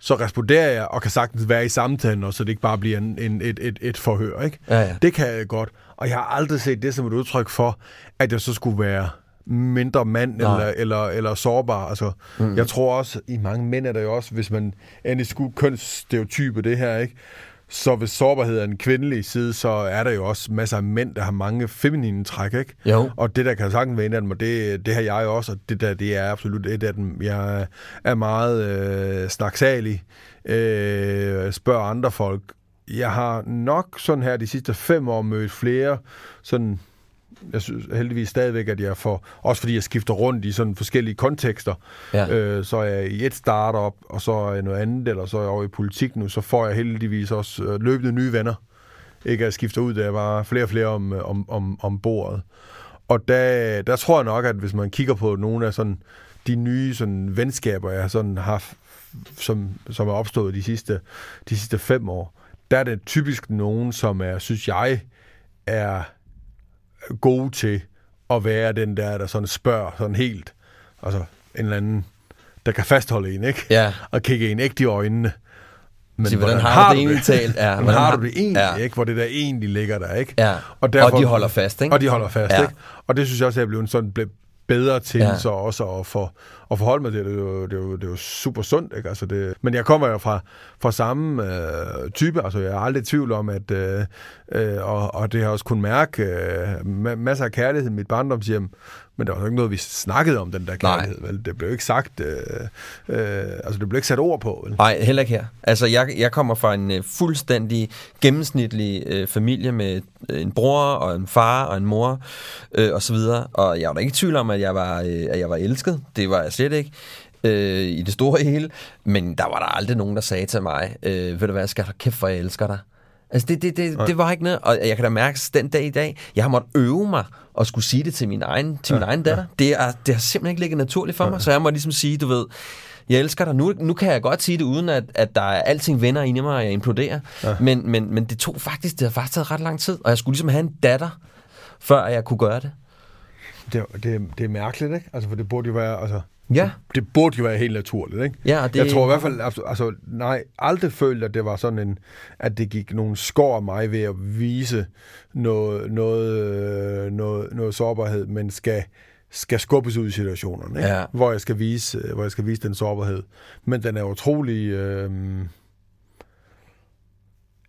så responderer jeg og kan sagtens være i samtalen, og så det ikke bare bliver en, en, et, et, et forhør. Ikke? Ja, ja. Det kan jeg godt. Og jeg har aldrig set det som et udtryk for, at jeg så skulle være mindre mand Nej. eller, eller, eller sårbar. Altså, mm. Jeg tror også, i mange mænd er der jo også, hvis man endelig skulle kønsstereotype det her, ikke? Så hvis sårbarhed er en kvindelig side, så er der jo også masser af mænd, der har mange feminine træk, ikke? Jo. Og det der kan sagtens være en af dem, og det, det har jeg jo også, og det der, det er absolut et af dem. Jeg er meget øh, snaksalig, øh, spørger andre folk. Jeg har nok sådan her de sidste fem år mødt flere sådan jeg synes heldigvis stadigvæk, at jeg får, også fordi jeg skifter rundt i sådan forskellige kontekster, Ja. øh, så er jeg i et startup, og så er jeg noget andet, eller så er jeg over i politik nu, så får jeg heldigvis også øh, løbende nye venner. Ikke at jeg skifter ud, da jeg var flere og flere om, øh, om, om, om bordet. Og der, der tror jeg nok, at hvis man kigger på nogle af sådan, de nye sådan, venskaber, jeg sådan har, som, som er opstået de sidste, de sidste fem år, der er det typisk nogen, som er, synes jeg, er gode til at være den der, der sådan spørger sådan helt, altså en eller anden, der kan fastholde en, ikke? Ja. Og kigge en ægte i øjnene. Men Sige, hvordan har du det egentlig talt? Ja, hvordan hvordan har du det egentlig, Ja. ikke? Hvor det der egentlig ligger der, ikke? Ja. Og de holder fast, ikke? Og de holder fast, Ja. ikke? Og det synes jeg også, at jeg blevet sådan blevet bedre til Ja. så også at, for, at forholde mig til det. Det er jo, det er jo, det er jo super sundt, ikke? Altså det, men jeg kommer jo fra, fra samme øh, type, altså jeg er aldrig i tvivl om, at øh, øh, og, og det har også kun mærke øh, ma- masser af kærlighed i mit barndomshjem, men der var jo ikke noget, vi snakkede om, den der kærlighed. Vel? Det blev ikke sagt, øh, øh, altså det blev ikke sat ord på. Vel? Nej, heller ikke her. Altså, jeg, jeg kommer fra en øh, fuldstændig gennemsnitlig øh, familie med øh, en bror og en far og en mor øh, og så videre. Og jeg var da ikke i tvivl om, at jeg var, øh, at jeg var elsket. Det var jeg slet ikke øh, i det store hele. Men der var der aldrig nogen, der sagde til mig, øh, ved du hvad, skal kæft for, jeg elsker dig. Altså, det, det, det, det var ikke noget. Og jeg kan da mærke, at den dag i dag, jeg har måttet øve mig og skulle sige det til min egen, til min egen datter. Det, er, det har simpelthen ikke ligget naturligt for mig, så jeg må ligesom sige, du ved, jeg elsker dig. Nu, nu kan jeg godt sige det, uden at, at der er alting vender ind i mig, og jeg imploderer. Ja. Men, men, men det tog faktisk, det har faktisk taget ret lang tid, og jeg skulle ligesom have en datter, før jeg kunne gøre det. Det, er- det, det er mærkeligt, ikke? Altså, for det burde jo være, altså, Ja. det burde jo være helt naturligt, ikke? Ja, det- Jeg tror i hvert fald, altså, nej, aldrig følt, at det var sådan en, at det gik nogle skår af mig ved at vise noget, noget, øh, noget, noget sårbarhed, men skal, skal skubbes ud i situationerne, ikke? Ja. Hvor, jeg skal vise, hvor jeg skal vise den sårbarhed. Men den er utrolig... Øh,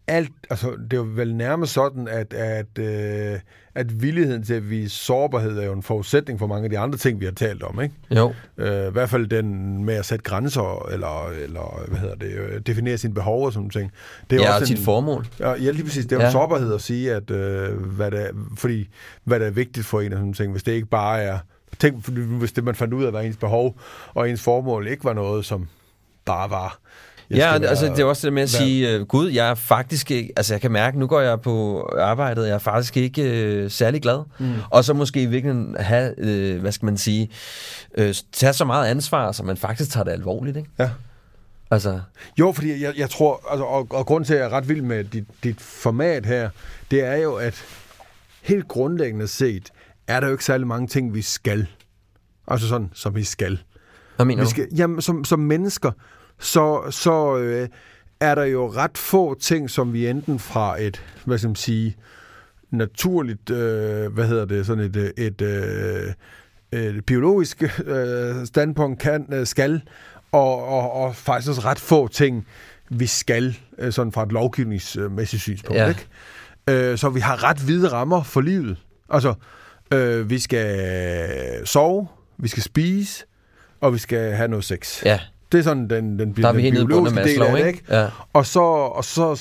alt, altså, det er jo vel nærmest sådan, at, at, øh, at villigheden til at vise sårbarhed er jo en forudsætning for mange af de andre ting, vi har talt om, ikke? Jo. Øh, I hvert fald den med at sætte grænser, eller, eller hvad hedder det, øh, definere sine behov og sådan ting. Det er Ja, jo og også sit formål. Ja, ja, lige præcis. Det er jo Ja. sårbarhed at sige, at, øh, hvad, det er, fordi, hvad der er vigtigt for en af sådan ting, hvis det ikke bare er... Tænk, hvis det man fandt ud af, hvad ens behov og ens formål ikke var noget, som bare var Ja, altså, det er også det med at sige, uh, gud, jeg er faktisk ikke, altså jeg kan mærke, nu går jeg på arbejdet, jeg er faktisk ikke uh, særlig glad. Mm. Og så måske i virkeligheden have, uh, hvad skal man sige, uh, tage så meget ansvar, så man faktisk tager det alvorligt, ikke? Ja. Altså, Jo, fordi jeg, jeg tror, altså, og, og grund til, at jeg er ret vild med dit, dit format her, det er jo, at helt grundlæggende set, er der jo ikke særlig mange ting, vi skal. Altså sådan, som vi skal. Hvad mener Vi du? skal jamen, som, som mennesker, så, så øh, er der jo ret få ting, som vi enten fra et, hvad skal man sige, naturligt, øh, hvad hedder det, sådan et, øh, et, øh, et biologisk øh, standpunkt kan, øh, skal, og, og, og faktisk også ret få ting, vi skal, øh, sådan fra et lovgivningsmæssigt synspunkt. Ja. Ikke? Øh, så vi har ret hvide rammer for livet. Altså, øh, vi skal sove, vi skal spise, og vi skal have noget sex. Ja, Det er sådan den, den, der er vi den biologiske del af det, ikke? ikke? Ja. Og, så, og så,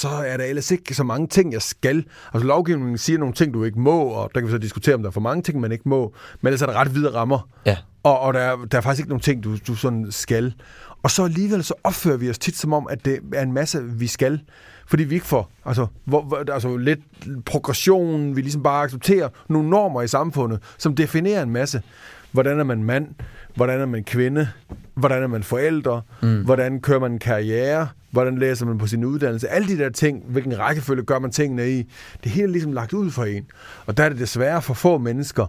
så er der ellers ikke så mange ting, jeg skal. Altså lovgivningen siger nogle ting, du ikke må, og der kan vi så diskutere, om der er for mange ting, man ikke må. Men ellers er der ret hvide rammer. Ja. Og, og der, er, der er faktisk ikke nogen ting, du, du sådan skal. Og så alligevel så opfører vi os tit som om, at det er en masse, vi skal. Fordi vi ikke får altså, hvor, hvor, altså lidt progression, vi ligesom bare accepterer nogle normer i samfundet, som definerer en masse. Hvordan er man mand? Hvordan er man kvinde? Hvordan er man forældre? Mm. Hvordan kører man en karriere? Hvordan læser man på sin uddannelse? Alle de der ting, hvilken rækkefølge gør man tingene i, det hele er ligesom lagt ud for en. Og der er det desværre for få mennesker,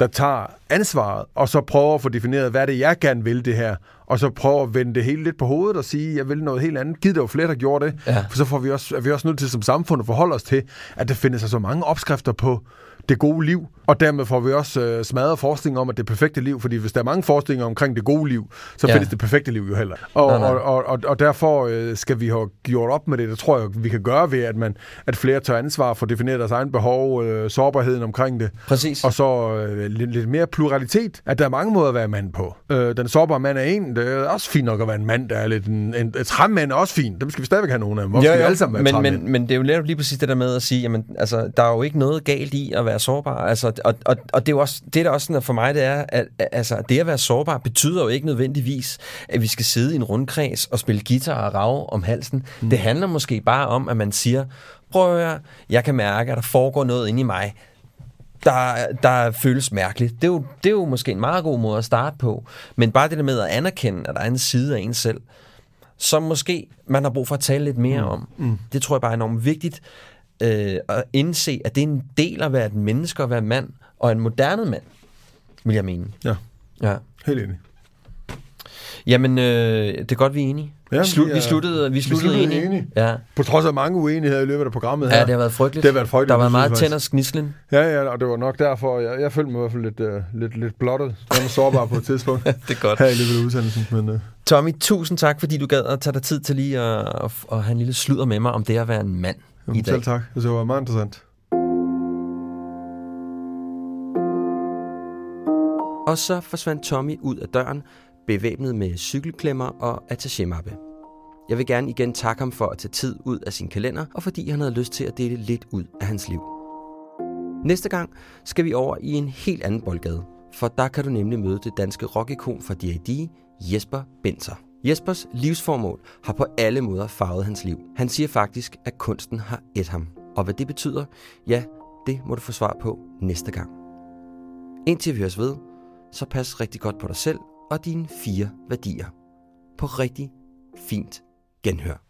der tager ansvaret, og så prøver at få defineret, hvad er det, jeg gerne vil det her, og så prøver at vende det hele lidt på hovedet og sige, jeg vil noget helt andet. Giv det jo flere, der gjorde det. Ja. For så får vi også, er vi også nødt til som samfund at forholde os til, at der findes altså mange opskrifter på det gode liv, og dermed får vi også øh, smadret forskning om, at det perfekte liv, fordi hvis der er mange forskninger omkring det gode liv, så Ja. findes det perfekte liv jo heller. Og, Nej, nej. og, og, og, og derfor øh, skal vi have gjort op med det. Det tror jeg, vi kan gøre ved, at, man, at flere tager ansvar for at definere deres egen behov, øh, sårbarheden omkring det. Præcis. Og så øh, lidt, lidt mere pluralitet, at der er mange måder at være mand på. Øh, den sårbare mand er en, det er også fint nok at være en mand, der er lidt en, en, en træmand er også fint. Dem skal vi stadigvæk have nogen af dem. Skal vi alle sammen være men, men, men det er jo netop lige præcis det der med at sige, jamen, altså, der er jo ikke noget galt i at være sårbar. Altså, og, og, og det er jo også, det der også sådan, for mig, det er, at altså, det at være sårbar betyder jo ikke nødvendigvis, at vi skal sidde i en rundkreds og spille guitar og rave om halsen. Mm. Det handler måske bare om, at man siger, prøv at høre, jeg kan mærke, at der foregår noget inde i mig, der, der føles mærkeligt. Det er, jo, det er jo måske en meget god måde at starte på. Men bare det der med at anerkende, at der er en side af en selv, som måske man har brug for at tale lidt mere mm. om. Mm. Det tror jeg bare er enormt vigtigt øh, at indse, at det er en del af at være et menneske og være mand, og en moderne mand, vil jeg mene. Ja, Ja. helt enig. Jamen, øh, det er godt, vi er enige. Ja, vi, slut, vi vi, er- sluttede, vi vi sluttede, sluttede enige. enige. Ja. På trods af mange uenigheder i løbet af programmet her. ja, det har været frygteligt. Det har været frygteligt, Der har været meget tænd og sknislen. Ja, ja, og det var nok derfor, jeg, jeg følte mig i hvert fald lidt, øh, lidt, lidt blottet. Jeg var sårbar på et tidspunkt. det er godt. Her i løbet af udsendelsen. Men, øh, Tommy, tusind tak, fordi du gad at tage dig tid til lige at, at, at have en lille sludder med mig om det at være en mand i jamen, dag. selv tak. Det var meget interessant. Og så forsvandt Tommy ud af døren, bevæbnet med cykelklemmer og attachémappe. Jeg vil gerne igen takke ham for at tage tid ud af sin kalender, og fordi han havde lyst til at dele lidt ud af hans liv. Næste gang skal vi over i en helt anden boldgade, for der kan du nemlig møde det danske rockikon fra D.A.D., Jesper Benser. Jespers livsformål har på alle måder farvet hans liv. Han siger faktisk, at kunsten har et ham. Og hvad det betyder, ja, det må du få svar på næste gang. Indtil vi høres ved, så pas rigtig godt på dig selv og dine fire værdier. På rigtig fint genhør.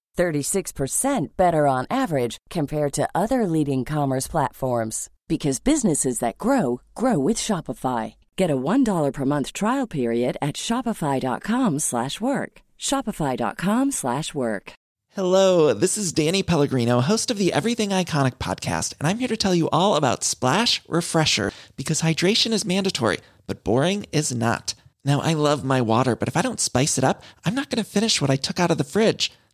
36% better on average compared to other leading commerce platforms because businesses that grow grow with Shopify. Get a $1 per month trial period at shopify.com/work. shopify.com/work. Hello, this is Danny Pellegrino, host of the Everything Iconic podcast, and I'm here to tell you all about Splash Refresher because hydration is mandatory, but boring is not. Now, I love my water, but if I don't spice it up, I'm not going to finish what I took out of the fridge.